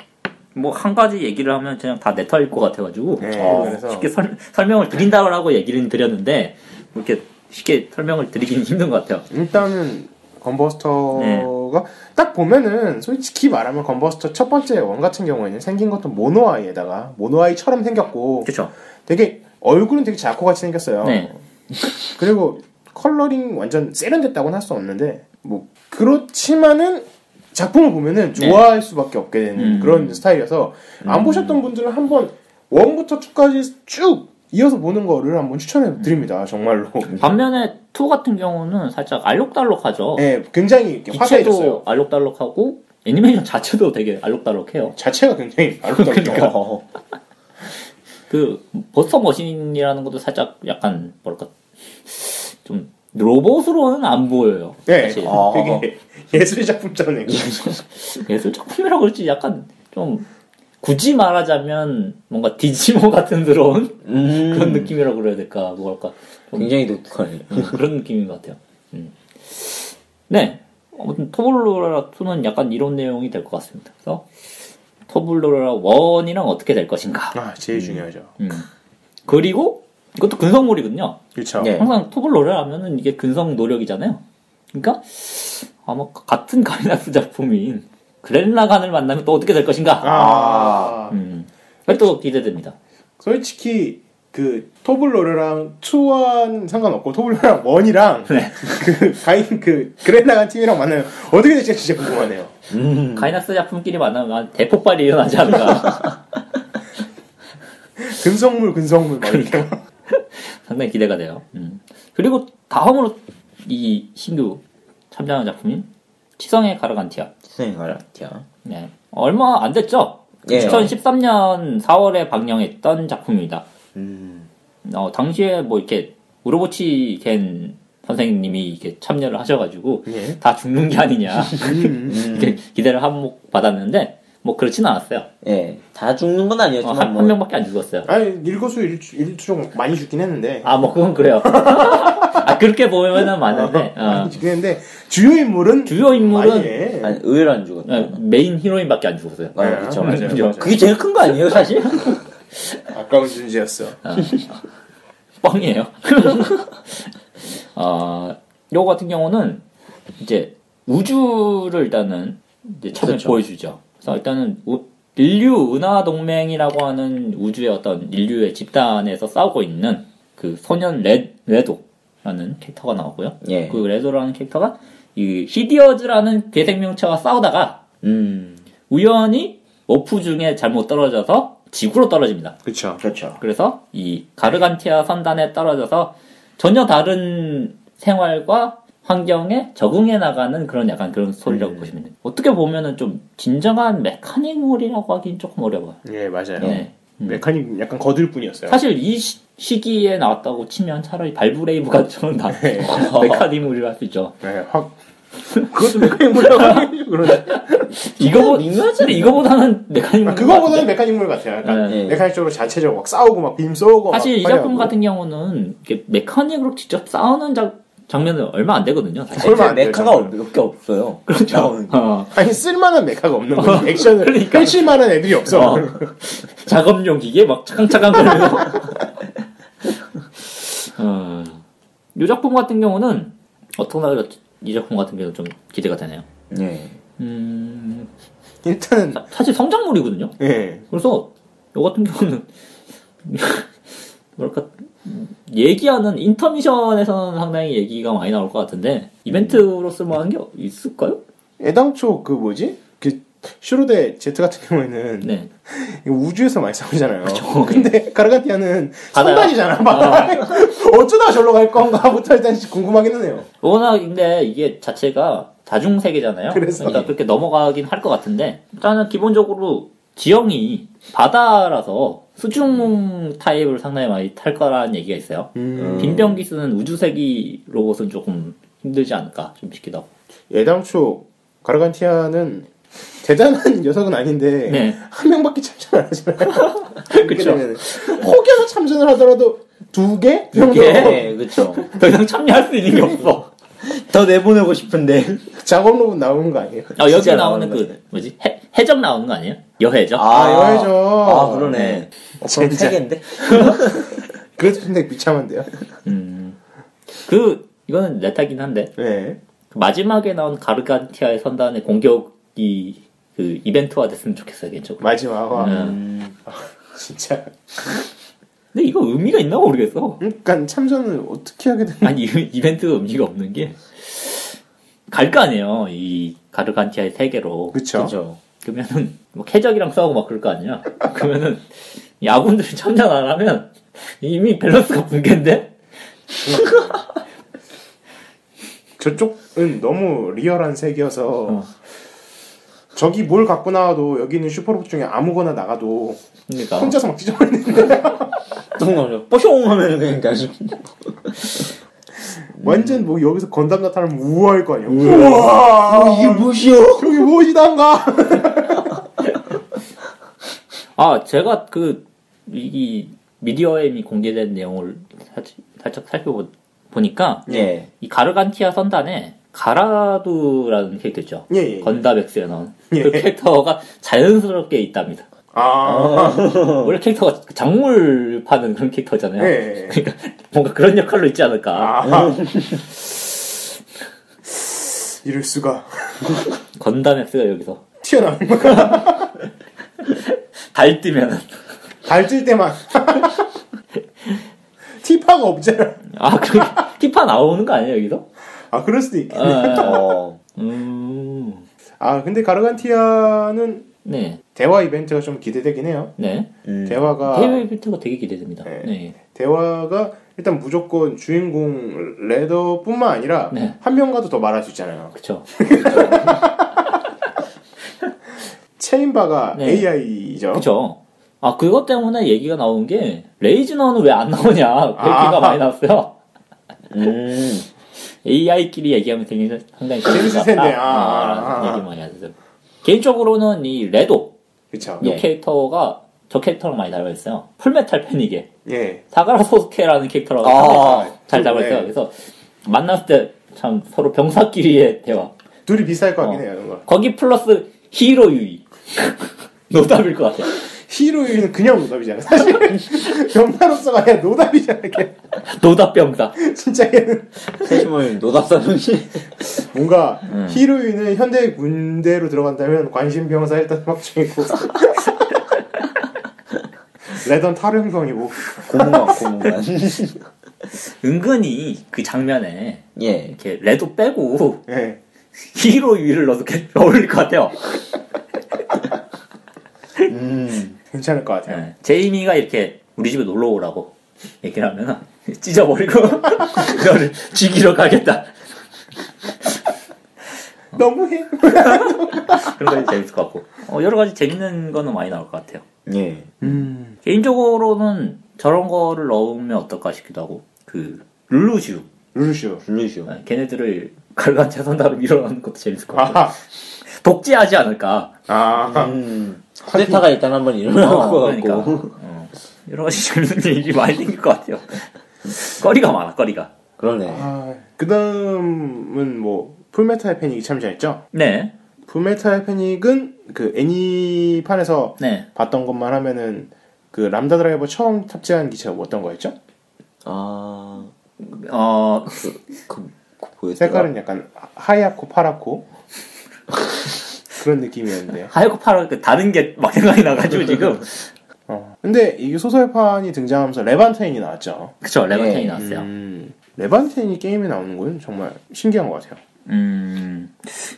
뭐, 한 가지 얘기를 하면 그냥 다 네터일 것 같아가지고. 네, 어, 그래서- 쉽게 설, 설명을 드린다고 하고 얘기를 드렸는데, 뭐 이렇게 쉽게 설명을 드리기는 힘든 것 같아요. 일단은 건버스터가 딱 보면은 솔직히 말하면 건버스터 첫 번째 원 같은 경우에는 생긴 것도 모노아이에다가 모노아이처럼 생겼고 그렇죠. 되게 얼굴은 되게 자코 같이 생겼어요. 네. 그리고 컬러링 완전 세련됐다고는 할 수 없는데 뭐 그렇지만은 작품을 보면은 좋아할 수밖에 없게 되는 음. 그런 스타일이어서 안 보셨던 분들은 한번 원부터 2까지 쭉 이어서 보는 거를 한번 추천해 드립니다. 정말로. <laughs> 반면에 2 같은 경우는 살짝 알록달록하죠. 네, 굉장히 이렇게 화사해졌어요. 기체도 알록달록하고 애니메이션 자체도 되게 알록달록해요. 자체가 굉장히 <laughs> 알록달록해요. 그러니까. 어, 그 버스터 머신이라는 것도 살짝 약간 뭐랄까 좀 로봇으로는 안 보여요. 네, 사실. 아. 되게 예술의 작품처럼 <laughs> 예술 작품이라고 그럴지 약간 좀 굳이 말하자면 뭔가 디지모 같은 스러운 음, 그런 느낌이라고 그래야 될까 뭐랄까 좀 굉장히 독특하네. 음, 그런 느낌인 것 같아요. 음. 네. 아무튼 토블로라 2는 약간 이런 내용이 될 것 같습니다. 그래서 토블로라 1이랑 어떻게 될 것인가. 아, 제일 중요하죠. 음. 그리고 이것도 근성물이거든요. 그렇죠. 네. 항상 토블로라 하면은 이게 근성 노력이잖아요. 그러니까 아마 같은 가이나스 작품인 그랜라간을 만나면 또 어떻게 될 것인가. 아, 음. 또 기대됩니다. 솔직히 그 토블로르랑 2와 상관없고 토블로르랑 1이랑 네. <laughs> 그 가인 그 그랜라간 팀이랑 만나면 어떻게 될지 진짜 궁금하네요. 음, 가이나스 작품끼리 만나면 대폭발이 일어나지 않을까. <laughs> 근성물 근성물 그러니까. 상당히 기대가 돼요. 음. 그리고 다음으로 이 신규 참여하는 작품인 치성의 가르간티아. 선생님 가라티야. 네. 얼마 안 됐죠? 예. 2013년 4월에 방영했던 작품입니다. 음, 어, 당시에 뭐 이렇게 우로보치 겐 선생님이 이렇게 참여를 하셔가지고 예. 다 죽는 게 아니냐 음. <laughs> 이렇게 기대를 한몫 받았는데 뭐 그렇지는 않았어요. 예, 다 죽는 건 어, 아니었지만 한, 뭐 한 명밖에 안 죽었어요. 아니 일거수 일투, 일투족 많이 죽긴 했는데 아 뭐 그건 그래요. <laughs> 아 그렇게 보면은 많은데 어. 많이 죽긴 했는데 주요 인물은 주요 인물은 해. 아니, 의외로 안 죽었다. 어, 메인 히로인밖에 안 죽었어요. 아, 네, 그쵸. 맞아요, 그죠. 맞아요. 그게 제일 큰 거 아니에요, 사실? <laughs> 아까운 존재였어. 뻥이에요. <laughs> 어, 요거 같은 경우는 이제 우주를 일단은 이제 처음에 그렇죠. 보여주죠. 그래서 일단은 우- 인류 은하 동맹이라고 하는 우주의 어떤 인류의 집단에서 싸우고 있는 그 소년 레, 레도라는 캐릭터가 나오고요. 예. 그 레도라는 캐릭터가 이 히디어즈라는 괴생명체와 싸우다가 음, 우연히 워프 중에 잘못 떨어져서 지구로 떨어집니다. 그렇죠. 그렇죠. 그래서 이 가르간티아 선단에 떨어져서 전혀 다른 생활과 환경에 적응해 나가는 그런 약간 그런 스토리라고 보시면 돼요. 어떻게 보면은 좀 진정한 메카닉물이라고 하긴 조금 어려워요. 예 맞아요. 네. 음. 메카닉 약간 거들 뿐이었어요. 사실 이 시, 기에 나왔다고 치면 차라리 발브레이브가 좀 나, 네. <laughs> 메카닉물이라 할수 있죠. 네, 확 그것도 메카닉물이라고 하긴 그러네. <laughs> 이거보, 미묘하잖아요. 이거보다는 메카닉물. 아, 그거보다는 메카닉물 같아요. 약간 네. 메카닉적으로 자체적으로 막 싸우고 막 빔 쏘고 사실 이막 작품. 같은 경우는 이렇게 메카닉으로 직접 싸우는 자, 장면은 얼마 안 되거든요. 사실. 얼마 안 돼요, 메카가 정말. 몇개 없어요. <laughs> 그렇죠. 나오는 게. 어, 아니 쓸만한 메카가 없는 거지. 액션을 그러니까. 펼칠 만한 애들이 없어. 어. 작업용 기계 막 차강차강 거리면서. <laughs> 어, 이 작품 같은 경우는 어떤 나라 이 작품 같은 경우는 좀 기대가 되네요. 예. 음, 일단은 사- 사실 성장물이거든요. 예. 그래서 이 같은 경우는 <laughs> 뭐랄까 얘기하는 인터미션에서는 상당히 얘기가 많이 나올 것 같은데 이벤트로 쓸만한 게 있을까요? 애당초 그 뭐지? 그 슈로데 제트 같은 경우에는 네. <laughs> 우주에서 많이 싸우잖아요. <laughs> 근데 가르간티아는 바다야. 선단이잖아. 바다. 어쩌다 저로 갈 건가부터 일단 궁금하기는 해요. 워낙 근데 이게 자체가 다중 세계잖아요. 그래서. 그러니까 그렇게 넘어가긴 할 것 같은데 일단은 기본적으로 지형이 바다라서 수중 타입을 상당히 많이 탈 거라는 얘기가 있어요. 음. 빈병기 쓰는 우주세기 로봇은 조금 힘들지 않을까 좀 싶기도 하고. 애당초 가르간티아는 대단한 <laughs> 녀석은 아닌데 네. 한 명밖에 참전을 하잖아요. <laughs> 그쵸. 혹여나 참전을 하더라도 두 개? 그 정도 예, 그쵸. 더 이상 참여할 수 있는 게 없어. 더 내보내고 싶은데. <laughs> 작업 로봇 나오는 거 아니에요? 아, 여기 나오는 나오는 그 뭐지 해, 해적 나오는 거 아니에요? 여해적. 아, 여해적. 아, 그러네. 네. 어, 그럼 진짜. 세 개인데? <laughs> 그래도 근데 비참한데요. 음. 그 이거는 레타긴 한데 네. 그 마지막에 나온 가르간티아의 선단의 공격이 그 이벤트화 됐으면 좋겠어요 개인적으로. 마지막화. 음. 진짜. 근데 이거 의미가 있나 모르겠어. 그러니까 참전을 어떻게 하게 되나? 아니 이- 이벤트가 의미가 없는 게 갈 거 아니에요. 이 가르간티아의 세계로. 그렇죠. 그러면은 뭐 캐적이랑 싸우고 막 그럴 거 아니야. <laughs> 그러면은 야군들이 참전 안 하면 이미 밸런스가 붕괴인데. <laughs> 저쪽은 너무 리얼한 세계여서 어. 저기 뭘 갖고 나와도 여기 있는 슈퍼로봇 중에 아무거나 나가도 그러니까 혼자서 막 찢어버리는데 똥나오죠. <laughs> 뽀숑 그냥 아주. 완전 뭐 여기서 건담 나타나면 우아할 거 아니야. 우와 이게 무엇이요? 여기 무엇이단가. <laughs> 아 제가 그 이 미디어엠이 공개된 내용을 살짝, 살짝 살펴보니까 예. 이 가르간티아 선단에 가라두라는 캐릭터 있죠. 예, 예. 건담 엑스에 나온 예. 그 캐릭터가 자연스럽게 있답니다. 아, 원래 캐릭터가 작물 파는 그런 캐릭터잖아요. 예. 그러니까 뭔가 그런 역할로 있지 않을까. 아. 이럴 수가 건담엑스가 여기서 튀어나온 거야. <laughs> 달 뜨면 달뜰 때만 <laughs> 티파가 없잖아. 아, 그 티파 나오는 거 아니에요 여기서? 아 그럴 수도 있겠네. 아, 어. 음, 아 근데 가르간티아는 네, 대화 이벤트가 좀 기대되긴 해요. 네. 음. 대화가 대회 빌트가 되게 기대됩니다. 네. 네. 대화가 일단 무조건 주인공 레더뿐만 아니라 네. 한 명과도 더 말할 수 있잖아요. 그쵸. <laughs> 체인바가 네. AI죠. 그쵸. 아, 그것 때문에 얘기가 나온 게, 레이즈너는 왜 안 나오냐. 그 얘기가 아. 많이 나왔어요. 음. <laughs> AI끼리 얘기하면 되게 상당히 재밌을 텐데, 아. 아, 라는 얘기 많이 하셨어요. 개인적으로는 이 레도, 그쵸. 이 예. 캐릭터가 저 캐릭터랑 많이 닮아있어요. 풀메탈 패닉에. 예. 사가라 소스케라는 캐릭터랑 아, 잘 네. 닮아있어요. 그래서 만났을 때 참 서로 병사끼리의 대화. 둘이 비슷할 것 같긴 어. 해요. 뭔가. 거기 플러스 히로 유이. <laughs> 노답일 것 같아요. 히로 유이는 그냥 노답이잖아. 사실 <laughs> 병사로서가 아니라 노답이잖아. 걔. 노답 병사. <laughs> 진짜 걔는 모이면 노답사는지. 뭔가 음. 히로 유이는 현대 군대로 들어간다면 관심 병사 일단 확정이고 <laughs> 레던 탈영병이고 고문관, 고문관. 은근히 그 장면에 예. 이렇게 레도 빼고 예. 히로 유이를 넣어도 꽤 어울릴 것 같아요. 음. 괜찮을 것 같아요. 네. 제이미가 이렇게 우리 집에 놀러 오라고 얘기를 하면은 <laughs> 찢어버리고 <laughs> 너를 죽이러 가겠다. <laughs> 너무해. 그런 거 재밌을 것 같고 어, 여러 가지 재밌는 거는 많이 나올 것 같아요. 예. 음. 개인적으로는 저런 거를 넣으면 어떨까 싶기도 하고 그 룰루슈 를르슈. 를르슈. 네, 걔네들을 가르간티아 선단으로 밀어넣는 것도 재밌을 것 같아요. 아. 독재하지 않을까. 아. 음. 쿠데타가 일단 한번 일어날 어, 것 그러니까 같고. 어, 여러 가지 재밌는 일이 많이 생길 것 같아요. 거리가 많아, 거리가. 그러네. 아. 그 다음은 뭐 풀메탈 패닉이 참여했죠. 네, 풀메탈 패닉은 그 애니판에서 네. 봤던 것만 하면은 그 람다 드라이버 처음 탑재한 기체가 뭐 어떤 거였죠? 아. 어, 그, 그 뭐였더라? 색깔은 약간 하얗고 파랗고 그런 느낌이었는데요. <laughs> 파랗고 그 다른 게 막 생각이 나가지고 지금. <laughs> 어. 근데 이 소설판이 등장하면서 레반테인이 나왔죠. 그쵸, 레버텐이 네. 나왔어요. 음, 레반테인이 게임에 나오는 건 정말 신기한 것 같아요. 음,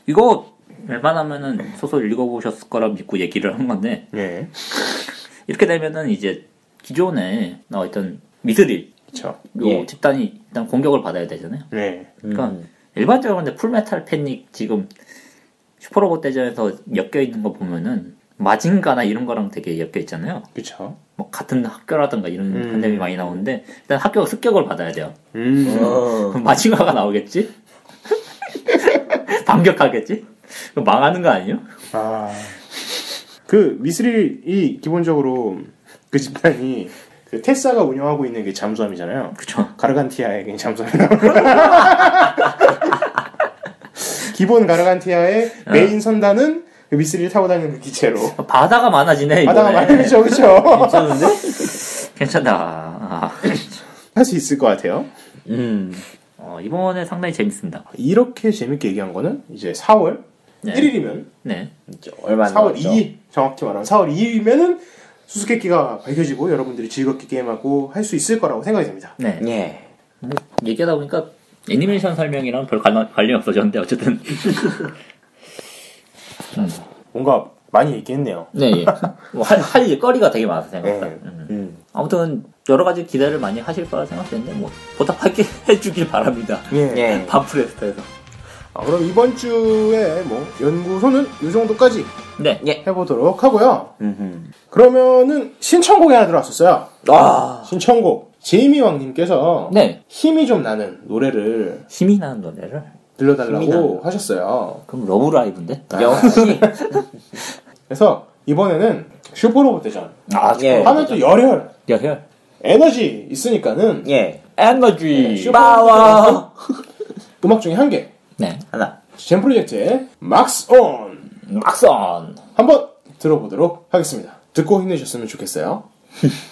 이거 웬만하면은 소설 읽어보셨을 거라 믿고 얘기를 한 건데, 예, <laughs> 이렇게 되면은 이제 기존에 나와 있던 미스릴, 그렇죠. 요 예. 집단이 일단 공격을 받아야 되잖아요. 네, 그러니까 음. 일반적으로 근데 풀메탈 패닉 지금 슈퍼로봇 대전에서 엮여 있는 거 보면은 마징가나 이런 거랑 되게 엮여 있잖아요. 그렇죠. 뭐 같은 학교라든가 이런 음. 관점이 많이 나오는데 일단 학교가 습격을 받아야 돼요. 음, 어. 그럼 마징가가 나오겠지? <laughs> 반격하겠지? 망하는 거 아니에요? 아, 그 미스릴이 기본적으로 그 집단이 그 테사가 운영하고 있는 게 잠수함이잖아요. 그쵸. 가르간티아의 잠수함이 <laughs> 기본 가르간티아의 메인 선단은 그 미스릴 타고 다니는 그 기체로 바다가 많아지네. 바다가. 많으죠, 그렇죠? 괜찮은데? <laughs> 괜찮다. 아, 할수 있을 것 같아요. 음. 어, 이번에 상당히 재밌습니다. 이렇게 재밌게 얘기한 거는 이제 4월 네. 1일이면 네. 얼마 안 4월 남았죠. 2일 정확히 말하면 4월 2일이면은 수수께끼가 밝혀지고 여러분들이 즐겁게 게임하고 할 수 있을 거라고 생각이 됩니다. 네. 예. 뭐, 얘기하다 보니까 애니메이션 설명이랑 별 관련, 관련이 없어졌는데 어쨌든 <laughs> 뭔가 많이 얘기했네요. 네, 예. 뭐 할, 할 거리가 되게 많아서 생각보다. 네. 음. 음. 아무튼 여러 가지 기대를 많이 하실 거라 생각되는데 뭐 보답하게 <laughs> 해주길 바랍니다. 예. 예. 반프레스터에서. 아, 그럼 이번 주에 뭐 연구소는 이 정도까지 네. 예. 해보도록 하고요. 음흠. 그러면은 신청곡이 하나 들어왔었어요. 아. 신청곡 제이미 왕님께서 네. 힘이 좀 나는 노래를 힘이 나는 노래를. 들려달라고 나는. 하셨어요. 그럼 러브라이브인데? 역시. <laughs> 그래서 이번에는 슈퍼로봇 대전 아, 예. 하면 또 열혈 열혈. 에너지 있으니까는 예. 에너지. 슈퍼로봇 빠와. 음악 중에 한 개. 네. 하나. 젠 프로젝트의 막스 온 막선. 한번 들어보도록 하겠습니다. 듣고 힘내셨으면 좋겠어요. <laughs>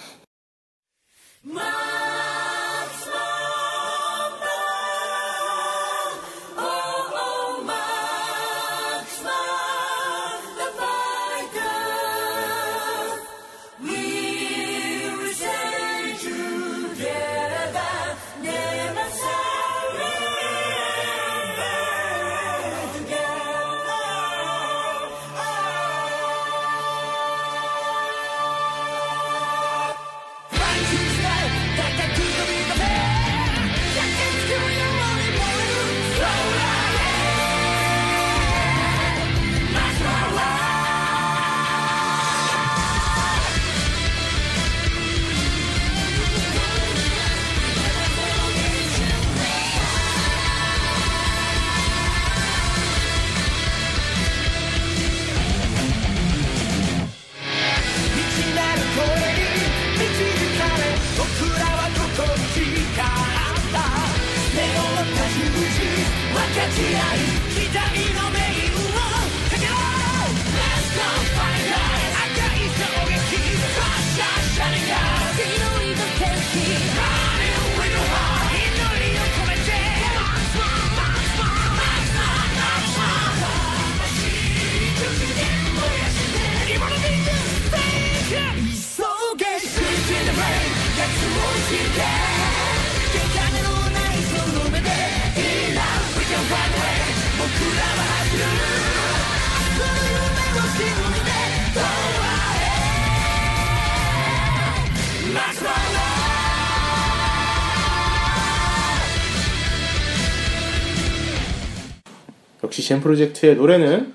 역시 젠 프로젝트의 노래는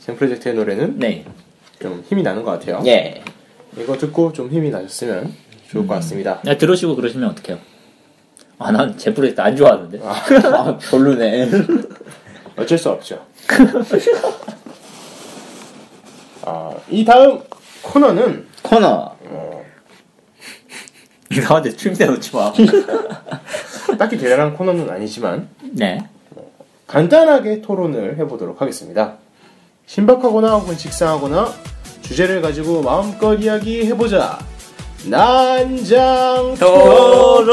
젠 프로젝트의 노래는 네. 좀 힘이 나는 것 같아요. 예. 이거 듣고 좀 힘이 나셨으면 좋을 것 같습니다. 야, 들으시고 그러시면 어떡해요? 아, 난 제프레스 안 좋아하는데. 아, <laughs> 별로네. <laughs> 어쩔 수 없죠. <laughs> 아, 이 다음 코너는 코너. 이상한데 추임새 넣지 마. <laughs> 딱히 대단한 코너는 아니지만 네. 간단하게 토론을 해보도록 하겠습니다. 신박하거나 혹은 직상하거나 주제를 가지고 마음껏 이야기 해보자. 난장 토론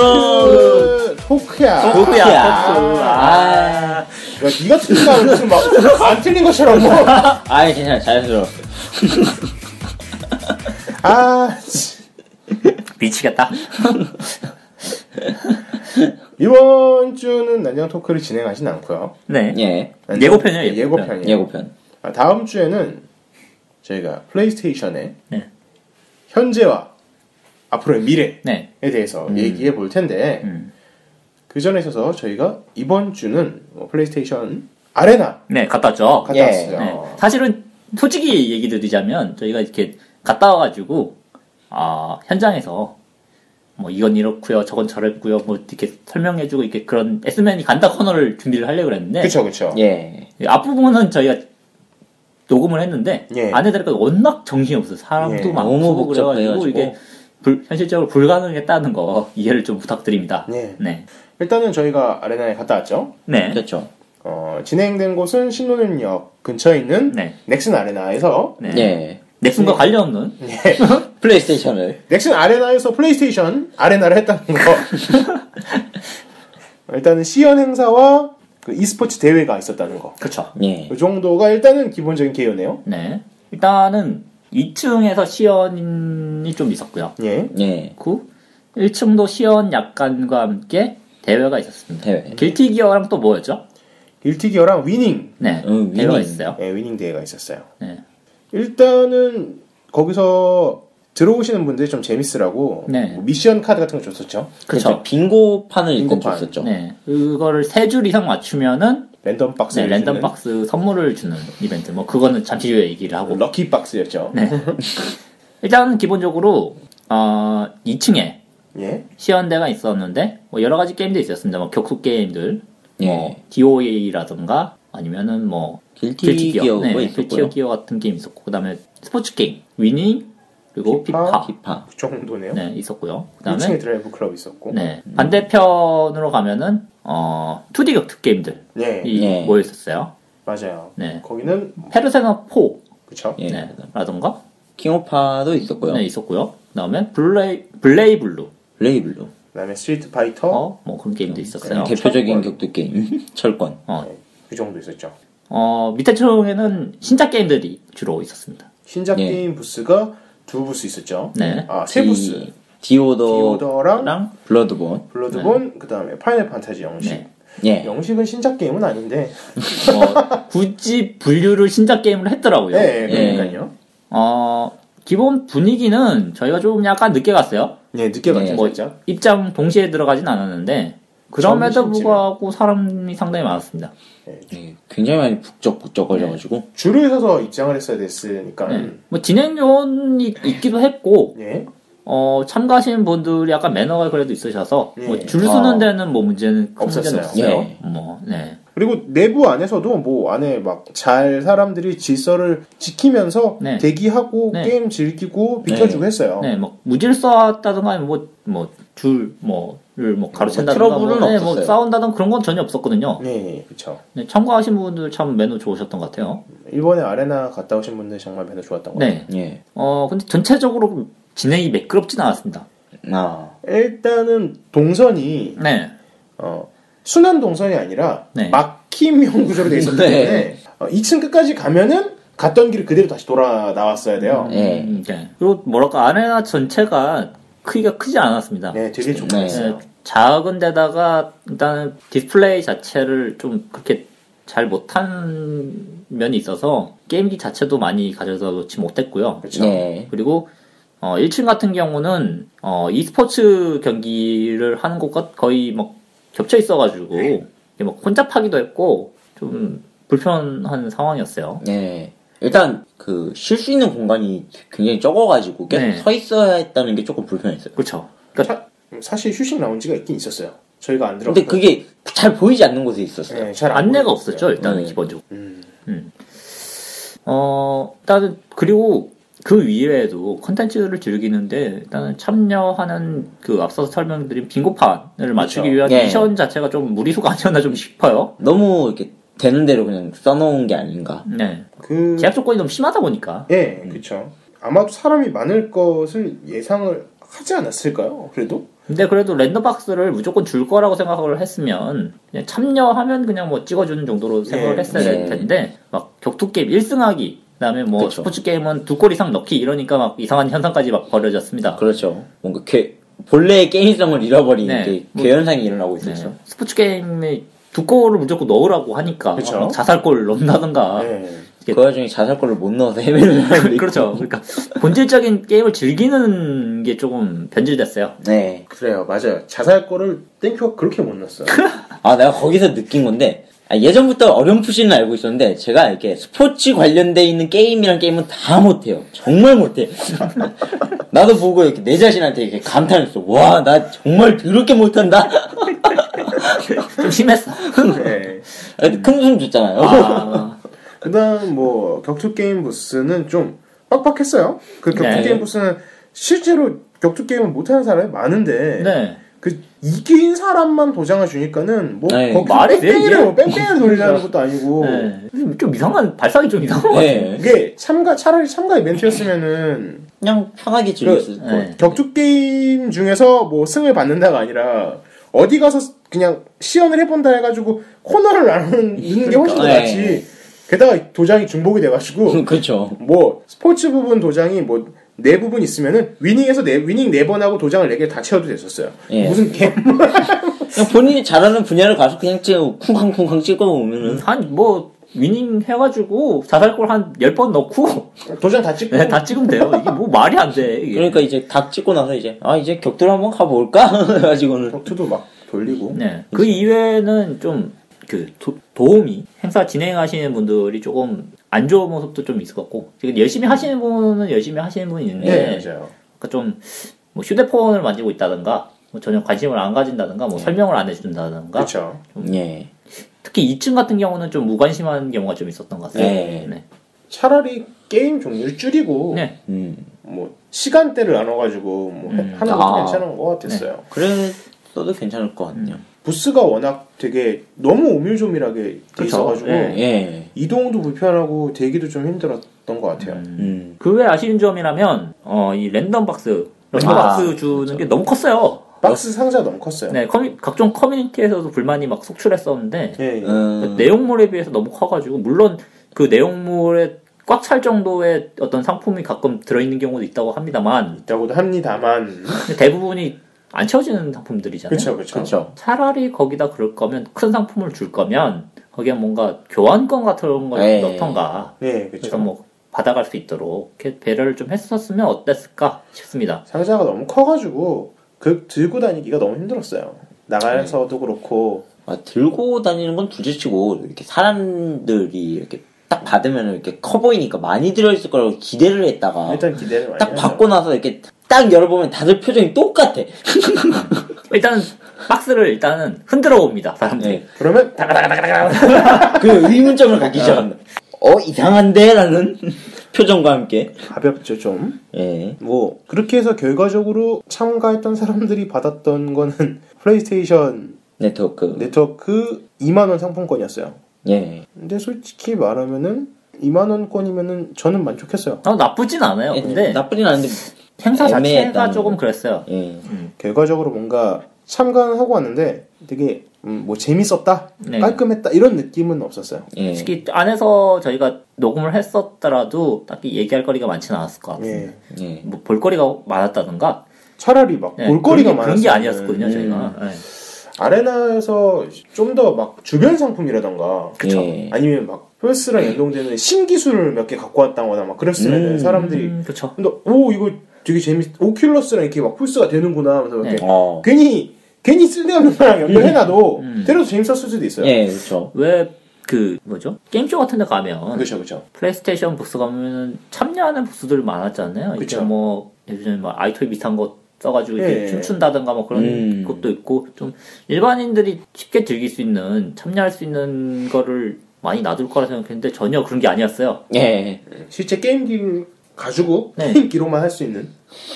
토크야. 토크야, 토크. 토크. 아. 야, 네가 틀린다 무슨 막안 틀린 것처럼 뭐. <laughs> 아이, 괜찮아. 자연스러웠어. 아, 씨. 미치겠다. <laughs> 이번 주는 난장 토크를 진행하진 않고요. 네. 예. 난장- 예고편이에요, 예고편. 예고편. 아, 다음 주에는 저희가 플레이스테이션의 네. 현재와 앞으로의 미래에 네. 대해서 얘기해 볼 텐데 음. 그 전에 있어서 저희가 이번 주는 뭐 플레이스테이션 아레나 네, 갔다 왔죠. 갔다 예. 왔어요. 네. 사실은 솔직히 얘기 드리자면 저희가 이렇게 갔다 와가지고 아 현장에서 뭐 이건 이렇고요, 저건 저랬고요, 뭐 이렇게 설명해주고 이렇게 그런 S맨이 간다 코너를 준비를 하려고 그랬는데 그쵸 그쵸. 예. 앞부분은 저희가 녹음을 했는데 예. 안에 들어가 워낙 정신이 없어 요 사람도 예. 많고 너무 그래가지고 복잡해가지고. 이게 불- 현실적으로 불가능했다는 거 이해를 좀 부탁드립니다. 예. 네, 일단은 저희가 아레나에 갔다 왔죠. 네, 그렇죠. 어, 진행된 곳은 신논현역 근처에 있는 네, 넥슨 아레나에서 네. 예. 넥슨과 관련 없는 예. <laughs> 플레이스테이션을. 넥슨 아레나에서 플레이스테이션 아레나를 했다는 거. <laughs> 일단은 시연 행사와 그 e스포츠 대회가 있었다는 거. 그쵸. 예. 그 정도가 일단은 기본적인 개요네요. 네. 일단은 2층에서 시연이 좀 있었고요. 예. 예. 그 1층도 시연 약간과 함께 대회가 있었습니다. 대회. 길티 기어랑 또 뭐였죠? 일티 기어랑 위닝, 네. 음, 대회가 위닝. 있어요. 예, 위닝 대회가 있었어요. 네. 일단은 거기서 들어오시는 분들이 좀 재밌으라고 네. 뭐 미션 카드 같은 거 줬었죠. 그쵸. 빙고판을 일단 빙고판. 줬었죠. 네. 그거를 세 줄 이상 맞추면은 랜덤 박스. 네, 랜덤 박스 선물을 주는 이벤트. 뭐 그거는 잠시 후에 얘기를 하고. 럭키 박스였죠. 네. <laughs> 일단 기본적으로 어 2층에 예. 시연대가 있었는데 뭐 여러 가지 게임도 있었습니다. 뭐 격투 게임들, 뭐 예. DOA라든가 아니면은 뭐 길티 기어가 네, 있었고요. 길티 기어 같은 게임 있었고 그다음에 스포츠 게임 위닝 그리고 피파, 피파, 피파. 그 정도네요. 네 있었고요. 1층에 그다음에 드라이브 클럽 있었고. 네 반대편으로 가면은 어 2D 격투 게임들이 예. 네. 모여 있었어요. 맞아요. 네 거기는 페르소나 4 그쵸. 예. 네, 라던가 킹오파도 있었고요. 네 있었고요. 그다음에 블레이 블레이블루 블레이블루. 그다음에 스트리트 파이터 어, 뭐 그런 게임도 있었어요. 대표적인 철권. 격투 게임. <laughs> 철권. 어, 네, 그 정도 있었죠. 어, 밑에 층에는 신작 게임들이 주로 있었습니다. 신작 예. 게임 부스가 두 부스 있었죠. 네. 아, 세 부스. 디오더, 디오더랑 랑 블러드본. 블러드본, 그다음에 파이널 판타지 영식. 네. 예. 영식은 신작 게임은 아닌데. 뭐 굳이 분류를 신작 게임으로 했더라고요. 네, 그러니까요. 어, 기본 분위기는 저희가 좀 약간 늦게 갔어요. 네, 늦게 갔죠, 네. 뭐. 입장 동시에 들어가진 않았는데 그럼에도. 불구하고 사람이 상당히 많았습니다. 예, 굉장히 많이 북적북적거려가지고. 줄을 서서 입장을 했어야 됐으니까. 네. 뭐 진행 요원이 있기도 했고 예. 어, 참가하시는 분들이 약간 매너가 그래도 있으셔서 예. 뭐 줄 서는 아. 데는 뭐 문제는 큰 문제는 없었어요. 없어요. 예. 뭐 네. 그리고 내부 안에서도 뭐 안에 막 잘 사람들이 질서를 지키면서 네. 대기하고 네. 게임 즐기고 비켜주고 했어요. 네, 뭐 무질서하다든가 뭐 뭐 줄 뭐를 뭐 가로챈다든가 트러블은 뭐, 네, 뭐 없었어요. 싸운다든 그런 건 전혀 없었거든요. 네, 그렇죠. 네, 참가하신 분들 참 매너 좋으셨던 것 같아요. 일본에 아레나 갔다 오신 분들 정말 매너 좋았던 것 같아요. 네. 예. 어 근데 전체적으로 진행이 매끄럽진 않았습니다. 아. 일단은 동선이 네. 어, 순환 동선이 아니라 네. 막힘형 구조로 돼 있었기 네. 때문에 어, 2층 끝까지 가면은 갔던 길을 그대로 다시 돌아 나왔어야 돼요. 예. 음, 네. 그리고 뭐랄까 아레나 전체가 크기가 크지 않았습니다. 네, 되게 네. 좋았어요. 네, 작은 데다가 일단은 디스플레이 자체를 좀 그렇게 잘 못한 면이 있어서 게임기 자체도 많이 가져다 놓지 못했고요. 그렇죠. 네. 그리고 어, 1층 같은 경우는 어, e스포츠 경기를 하는 곳과 거의 막 겹쳐 있어가지고 이게 막 혼잡하기도 했고 좀 불편한 상황이었어요. 네. 일단 그 쉴 수 있는 공간이 굉장히 적어가지고 계속 네. 서 있어야 했다는 게 조금 불편했어요. 그렇죠. 그러니까 사, 사실 휴식 라운지가 있긴 있었어요. 저희가 안 들어갔어요. 근데 그게 잘 보이지 않는 곳에 있었어요. 네, 잘안 안내가 보였어요. 없었죠 일단은 네. 기본적으로. 음. 어, 일단은, 그리고 그 위에도 컨텐츠를 즐기는데, 일단은 참여하는 그 앞서서 설명드린 빙고판을 맞추기 그렇죠. 위한 네. 미션 자체가 좀 무리수가 아니었나 좀 싶어요. 너무 이렇게 되는 대로 그냥 써놓은 게 아닌가. 네. 그 제약 조건이 너무 심하다 보니까. 예, 그렇죠. 아마도 사람이 많을 것을 예상을 하지 않았을까요? 그래도 근데 그래도 랜덤박스를 무조건 줄 거라고 생각을 했으면, 그냥 참여하면 그냥 뭐 찍어주는 정도로 생각을 네. 했어야 네. 될 텐데, 막 격투게임 1승하기, 그 다음에 뭐 그쵸. 스포츠 게임은 두 골 이상 넣기 이러니까 막 이상한 현상까지 막 벌어졌습니다. 그렇죠. 뭔가 괴, 본래의 게임성을 잃어버린 네. 게 뭐- 괴현상이 일어나고 네. 있었죠. 스포츠 게임에 두 골을 무조건 넣으라고 하니까. 막 자살골 넣는다던가 예. 그 와중에 자살골을 못 넣어서 헤매는 사람도. <laughs> 그렇죠. 그러니까 본질적인 게임을 즐기는 게 조금 변질됐어요. 네. 그래요, 맞아요. 자살골을 땡큐가 그렇게 못 넣었어요. <laughs> 아, 내가 거기서 느낀 건데, 아, 예전부터 어렴풋이는 알고 있었는데, 제가 이렇게 스포츠 관련돼 있는 게임이란 게임은 다 못해요. 정말 못해. <laughs> 나도 보고 이렇게 내 자신한테 이렇게 감탄했어. 와, 나 정말 더럽게 못한다. <laughs> 좀 심했어. 예. 큰 웃음 줬잖아요. 아, 그다음 뭐 격투 게임 부스는 좀 빡빡했어요. 그 격투 네. 게임 부스는 실제로 격투 게임을 못하는 사람이 많은데 네. 그 이긴 사람만 도장을 주니까는 뭐 네, 말이 돼, 뺑뺑이를? 뭐 뺑뺑이를 돌리자는 것도 아니고 네. 좀 이상한 발상이 좀 이상한 것 같아요. 네. 이게 참가 차라리 참가 이벤트였으면은 그냥 편하게 즐겼을 네. 거예요. 격투 게임 중에서 뭐 승을 받는다가 아니라 어디 가서 그냥 시연을 해본다 해가지고 코너를 나누는 게 훨씬 더 네. 낫지. 게다가 도장이 중복이 돼가지고 <laughs> 그렇죠. 뭐 스포츠 부분 도장이 뭐 네 부분 있으면은 위닝에서 네 위닝 네 번 하고 도장을 네 개 다 채워도 됐었어요. 예. 무슨 개 그냥 본인이 잘하는 분야를 가서 그냥 찍어 쿵쾅쿵쾅 찍어 보면은 한 뭐 위닝 해가지고 자살골 한 10번 넣고 도장 다 찍고 네, 다 찍으면 돼요. 이게 뭐 말이 안 돼. 이게. 그러니까 이제 다 찍고 나서 이제 아 이제 격투를 한번 가볼까 <laughs> 해가지고는 격투도 막 돌리고 네. 그 이외에는 좀그 도움이 행사 진행하시는 분들이 조금 안 좋은 모습도 좀 있을 것 같고 지금 열심히 하시는 분은 열심히 하시는 분이 있는데 네 맞아요. 그러니까 좀 뭐 휴대폰을 만지고 있다든가 뭐 전혀 관심을 안 가진다든가 뭐 설명을 안 해준다든가 그렇죠. 예 특히 2층 같은 경우는 좀 무관심한 경우가 좀 있었던 것 같아요. 네. 네. 차라리 게임 종류를 줄이고 네. 음. 뭐 시간대를 나눠가지고 뭐 음. 하는 것도 아. 괜찮은 것 같았어요. 그랬어도 괜찮을 것 같네요. 부스가 워낙 되게 너무 오밀조밀하게 돼 그쵸. 있어가지고 네. 예. 이동도 불편하고 대기도 좀 힘들었던 것 같아요. 음. 그 외 아쉬운 점이라면 어, 이 랜덤 박스 랜덤 아, 박스 주는 게 너무 컸어요. 박스 상자 너무 컸어요. 네, 커뮤- 각종 커뮤니티에서도 불만이 막 속출했었는데 예, 예. 음. 내용물에 비해서 너무 커가지고 물론 그 내용물에 꽉 찰 정도의 어떤 상품이 가끔 들어있는 경우도 있다고 합니다만 있다고도 합니다만 대부분이 안 채워지는 상품들이잖아요. 그렇죠, 그렇죠. 차라리 거기다 그럴 거면 큰 상품을 줄 거면 거기에 뭔가 교환권 같은 걸 에이. 넣던가 네, 그렇죠. 뭐 받아갈 수 있도록 이렇게 배려를 좀 했었으면 어땠을까 싶습니다. 상자가 너무 커가지고 그 들고 다니기가 너무 힘들었어요. 나가서도 그렇고 아, 들고 다니는 건 둘째치고 이렇게 사람들이 이렇게 딱 받으면 이렇게 커 보이니까 많이 들어있을 거라고 기대를 했다가 일단 기대를 많이 딱. 받고 나서 이렇게 딱 열어보면 다들 표정이 똑같아. <laughs> 일단 박스를 일단은 흔들어 봅니다 사람들이. 네. 그러면 다가다가다가다가 그 의문점을 갖기 시작합니다. 어 이상한데? 라는 <laughs> 표정과 함께. 가볍죠 좀. 예. 뭐 그렇게 해서 결과적으로 참가했던 사람들이 받았던 거는 플레이스테이션 네트워크. 네트워크 2만 원 상품권이었어요. 예. 근데 솔직히 말하면은 2만 원권이면은 저는 만족했어요. 어, 나쁘진 않아요. 예, 근데 나쁘진 않은데. 행사 자체가 애매했다는 조금 거. 그랬어요. 예. 결과적으로 뭔가 참가는 하고 왔는데 되게 음, 뭐 재밌었다, 네. 깔끔했다 이런 느낌은 없었어요. 예. 특히 안에서 저희가 녹음을 했었더라도 딱히 얘기할 거리가 많지는 않았을 것 같아요. 예. 예. 뭐 볼거리가 많았다든가 차라리 막 네, 볼거리가 많았어요. 그런 게 아니었거든요. 음. 저희가. 네. 아레나에서 좀 더 막 주변 상품이라던가 그쵸. 예. 아니면 막 플스랑 연동되는 신기술을 몇 개 갖고 왔다거나 막 그랬으면 음. 사람들이 음, 그쵸. 근데 오 이거 되게 재밌 오큘러스랑 이렇게 막 플스가 되는구나 하면서 이렇게 네. 어. 괜히 괜히 쓸데없는 거랑 연결해놔도 음. 때려도 재밌었을 수도 있어요. 예, 그렇죠. 왜 그 뭐죠? 게임쇼 같은 데 가면 그렇죠, 그렇죠. 플레이스테이션 부스 가면은 참여하는 부스들 많았잖아요. 그쵸. 뭐 요즘에 뭐 아이토이 비슷한 거 써가지고 이렇게 예. 춤춘다든가 뭐 그런 음. 것도 있고 좀 일반인들이 쉽게 즐길 수 있는 참여할 수 있는 거를 많이 놔둘 거라 생각했는데 전혀 그런 게 아니었어요. 예. 실제 게임기를 가지고 네. 게임기로만 할 수 있는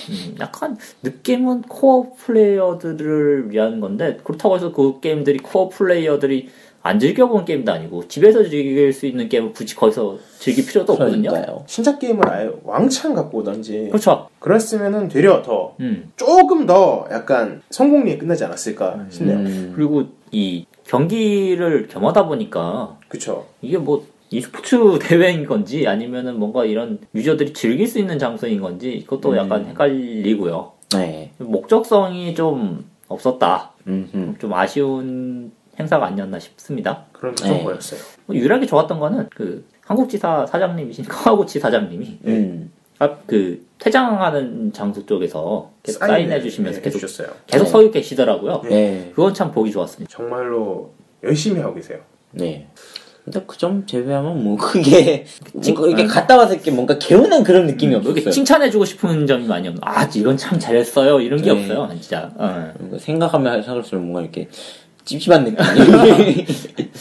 음, 약간 느낌은 코어 플레이어들을 위한 건데 그렇다고 해서 그 게임들이 코어 플레이어들이 안 즐겨본 게임도 아니고 집에서 즐길 수 있는 게임을 굳이 거기서 즐길 필요도 없거든요. 그러니까요. 신작 게임을 아예 왕창 갖고 오던지 그렇죠. 그랬으면은 되려 더 음. 조금 더 약간 성공리에 끝나지 않았을까 싶네요. 음. 그리고 이 경기를 겸하다 보니까 그쵸. 이게 뭐 e스포츠 대회인 건지 아니면은 뭔가 이런 유저들이 즐길 수 있는 장소인 건지 그것도 음. 약간 헷갈리고요. 네. 목적성이 좀 없었다. 음. 좀 아쉬운 행사가 아니었나 싶습니다. 그런 좀 네. 보였어요. 뭐 유일하게 좋았던 거는 그 한국지사 사장님이신 <laughs> 카와구치 사장님이 음. 아, 그 퇴장하는 장소 쪽에서 계속 사인해 주시면서 네, 계속 해주셨어요. 계속 네. 서 계시더라고요. 네. 그건 참 보기 좋았습니다. 정말로 열심히 하고 계세요. 네. 근데 그 점 제외하면 뭐 그게 뭔가 이렇게 아. 갔다 왔을 게 뭔가 개운한 그런 느낌이 뭐 이렇게 없었어요. 칭찬해주고 싶은 점이 많이 없는. 아, 이건 참 잘했어요. 이런 게 네. 없어요, 진짜. 어. 생각하면 할수록 뭔가 이렇게 찝찝한 느낌이. <laughs>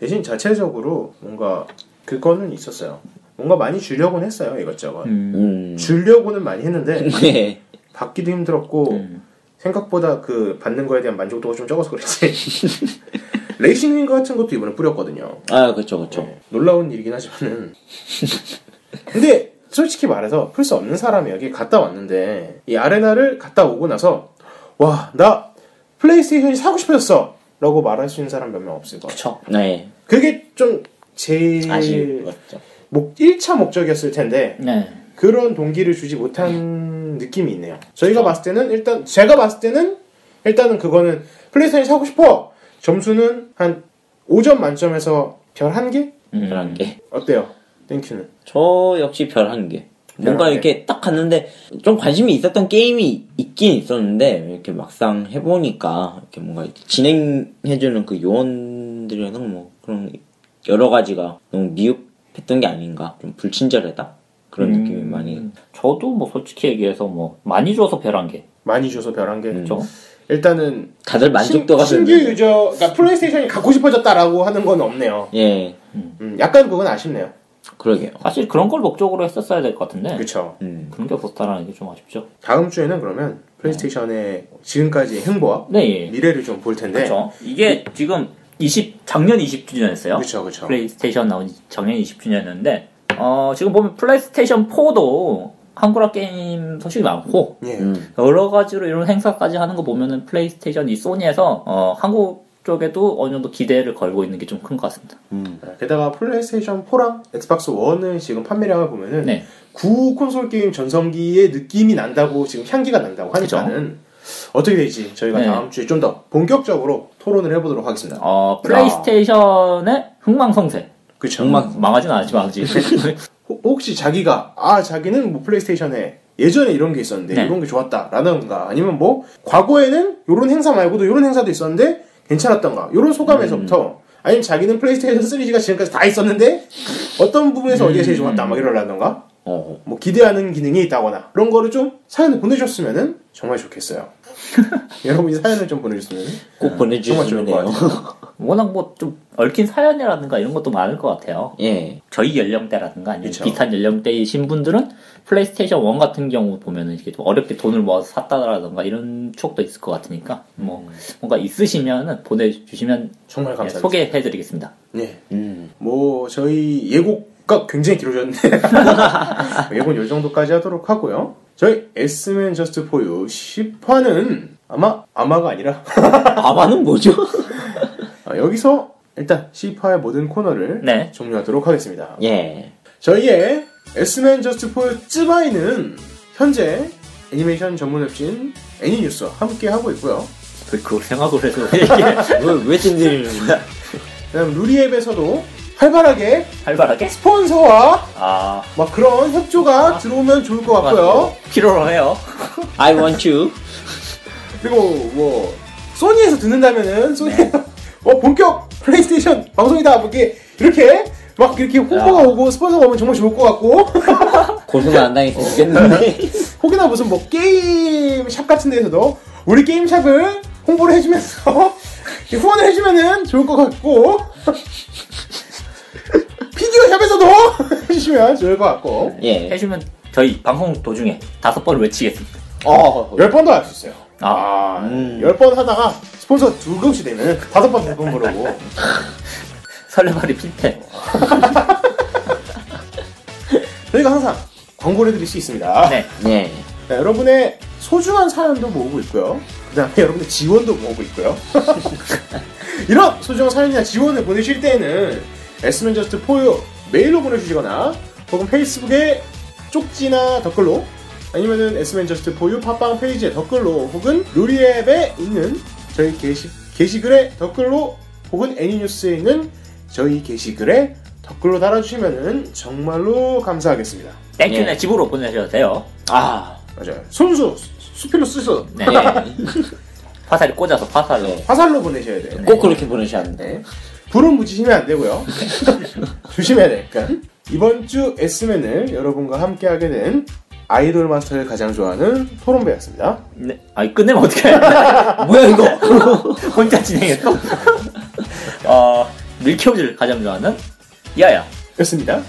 대신 자체적으로 뭔가 그거는 있었어요. 뭔가 많이 주려고는 했어요 이것저것. 음. 음. 주려고는 많이 했는데 <laughs> 네. 받기도 힘들었고 음. 생각보다 그 받는 거에 대한 만족도가 좀 적어서 그렇지. <laughs> 레이싱 휠 같은 것도 이번에 뿌렸거든요. 아, 그렇죠, 그렇죠. 네, 놀라운 일이긴 하지만은. <laughs> 근데 솔직히 말해서 플스 없는 사람이 여기 갔다 왔는데 이 아레나를 갔다 오고 나서 와 나 플레이스테이션이 사고 싶어졌어 라고 말할 수 있는 사람 몇 명 없을 것 같아요. 그쵸. 네. 그게 좀 제일 아쉬웠죠. 목 1차 목적이었을 텐데 네. 그런 동기를 주지 못한 느낌이 있네요. 저희가 봤을 때는 일단 제가 봤을 때는 일단은 그거는 플레이스테이션 사고 싶어. 점수는 한 5점 만점에서 별 1개? 음. 별 한 개. 어때요? 땡큐는. 저 역시 별 한 개. 뭔가 한 이렇게 딱 갔는데 좀 관심이 있었던 게임이 있긴 있었는데 이렇게 막상 해보니까 이렇게 뭔가 이렇게 진행해주는 그 요원들이나 뭐 그런 여러 가지가 너무 미흡했던 게 아닌가 좀 불친절하다 그런 음. 느낌이 많이 저도 뭐 솔직히 얘기해서 뭐 많이 줘서 별 한 개. 많이 줘서 별 1개. 음. 그쵸? 일단은 다들 만족도가 신, 규 별로예요. 유저, 그러니까 플레이스테이션이 갖고 싶어졌다라고 하는 건 없네요. 예 음, 약간 그건 아쉽네요. 그러게요. 사실 그런 걸 목적으로 했었어야 될 것 같은데. 그렇죠. 음. 그런 게 없었다라는 게 좀 아쉽죠. 다음 주에는 그러면 플레이스테이션의 지금까지의 행보와 네, 예. 미래를 좀 볼 텐데. 그렇죠. 이게 지금 20 작년 20주년이었어요. 그렇죠, 그렇죠. 플레이스테이션 나온 지 작년 20주년이었는데 어, 지금 보면 플레이스테이션 4도 한국어 게임 소식이 많고 예. 음. 여러 가지로 이런 행사까지 하는 거 보면은 플레이스테이션 이 소니에서 어, 한국 쪽에도 어느 정도 기대를 걸고 있는 게 좀 큰 것 같습니다. 음. 게다가 플레이스테이션 4랑 엑스박스 1은 지금 판매량을 보면은 네. 구 콘솔 게임 전성기의 느낌이 난다고 지금 향기가 난다고 하니까는 어떻게 될지 저희가 네. 다음 주에 좀 더 본격적으로 토론을 해보도록 하겠습니다. 어, 플레이스테이션의 흥망성쇠. 그렇죠. 정말 망하진 않았지만. <laughs> 혹- 혹시 자기가 아 자기는 뭐 플레이스테이션에 예전에 이런 게 있었는데 네. 이런 게 좋았다라던가 아니면 뭐 과거에는 이런 행사 말고도 이런 행사도 있었는데 괜찮았던가 이런 소감에서부터 아니면 자기는 플레이스테이션 시리즈가 지금까지 다 있었는데 어떤 부분에서 어디가 제일 좋았다 막 이러라던가 어. 뭐 기대하는 기능이 있다거나 그런 거를 좀 사연을 보내주셨으면은 정말 좋겠어요. <laughs> 여러분이 사연을 좀 보내주시면 꼭 정말 보내주시면 돼요. <laughs> 워낙 뭐 좀 얽힌 사연이라든가 이런 것도 많을 것 같아요. 예. 저희 연령대라든가 아니면 그쵸. 비슷한 연령대이신 분들은 플레이스테이션 1 같은 경우 보면은 이렇게 좀 어렵게 돈을 모아서 샀다라든가 이런 추억도 있을 것 같으니까 뭐 뭔가 있으시면은 보내주시면 정말 예, 감사합니다. 소개해드리겠습니다. 네. 음. 뭐 저희 예고 가 굉장히 길어졌는데 <laughs> 예고는 요 정도까지 하도록 하고요. 저희 S맨 저스트 포유 10화는 아마 아마가 아니라 <laughs> 아마는 뭐죠? 아, 여기서 일단 10화의 모든 코너를 네. 종료하도록 하겠습니다. 예. 저희의 S맨 저스트 포유 Zwei는 현재 애니메이션 전문 웹진 애니뉴스와 함께 하고 있고요. 왜 그걸 생각을 해서 이게 웹, <laughs> 웹진들입니다. 그다음 루리웹에서도 활발하게 활발하게? 스폰서와 아, 막 그런 협조가 들어오면 좋을 것 같고요. 필요로 해요. <laughs> I want you. 그리고 뭐 소니에서 듣는다면은 소니에서 <laughs> 어 본격 플레이스테이션 방송이다 뭐 이렇게 이렇게 막 이렇게 홍보가 야. 오고 스폰서가 오면 정말 좋을 것 같고 <laughs> 고소는 안 당했으면 좋겠는데. 혹여나 무슨 뭐 게임 샵 같은 데서도 우리 게임 샵을 홍보를 해주면서 후원을 해주면은 좋을 것 같고 피규어 샵에서도 <laughs> 해주시면 좋을 것 같고 예. 해주면 저희 방송 도중에 다섯 번을 외치겠습니다. 어, 열 번도 할 수 있어요. 아, 아, 음. 열 번 하다가 스폰서 두 명씩 되면 다섯 번, 두번 부르고 <laughs> 설레발이 필패. <laughs> 저희가 항상 광고를 해드릴 수 있습니다. 네. 예. 네, 여러분의 소중한 사연도 모으고 있고요. 그 다음에 여러분의 지원도 모으고 있고요. 이런 소중한 사연이나 지원을 보내실 때에는 에스맨 저스트 포유 메일로 보내주시거나 혹은 페이스북에 쪽지나 댓글로 아니면은 에스맨 저스트 포유 팟빵 페이지에 댓글로 혹은 루리웹에 있는 저희 게시, 게시글에 댓글로 혹은 애니뉴스에 있는 저희 게시글에 댓글로 달아주시면은 정말로 감사하겠습니다. 땡큐네 예. 집으로 보내셔도 돼요. 아. 맞아요. 손수 수- 수필로 쓰셔. 네. <laughs> 화살이 꽂아서 화살로. 네. 화살로 보내셔야 돼요. 꼭 그렇게 보내셨는데. 네. 불은 붙이시면 안 되고요. <laughs> 조심해야 되니까. 이번 주 S맨을 여러분과 함께 하게 된 아이돌 마스터를 가장 좋아하는 토론배였습니다. 네. 아니 끝내면 어떡해. <laughs> 뭐야, 이거? <laughs> 혼자 진행했어? 어, 밀키오즈를 가장 좋아하는 이하야. 였습니다.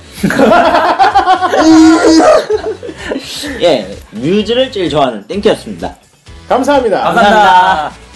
예. 뮤즈를 제일 좋아하는 땡큐였습니다. 감사합니다. 감사합니다.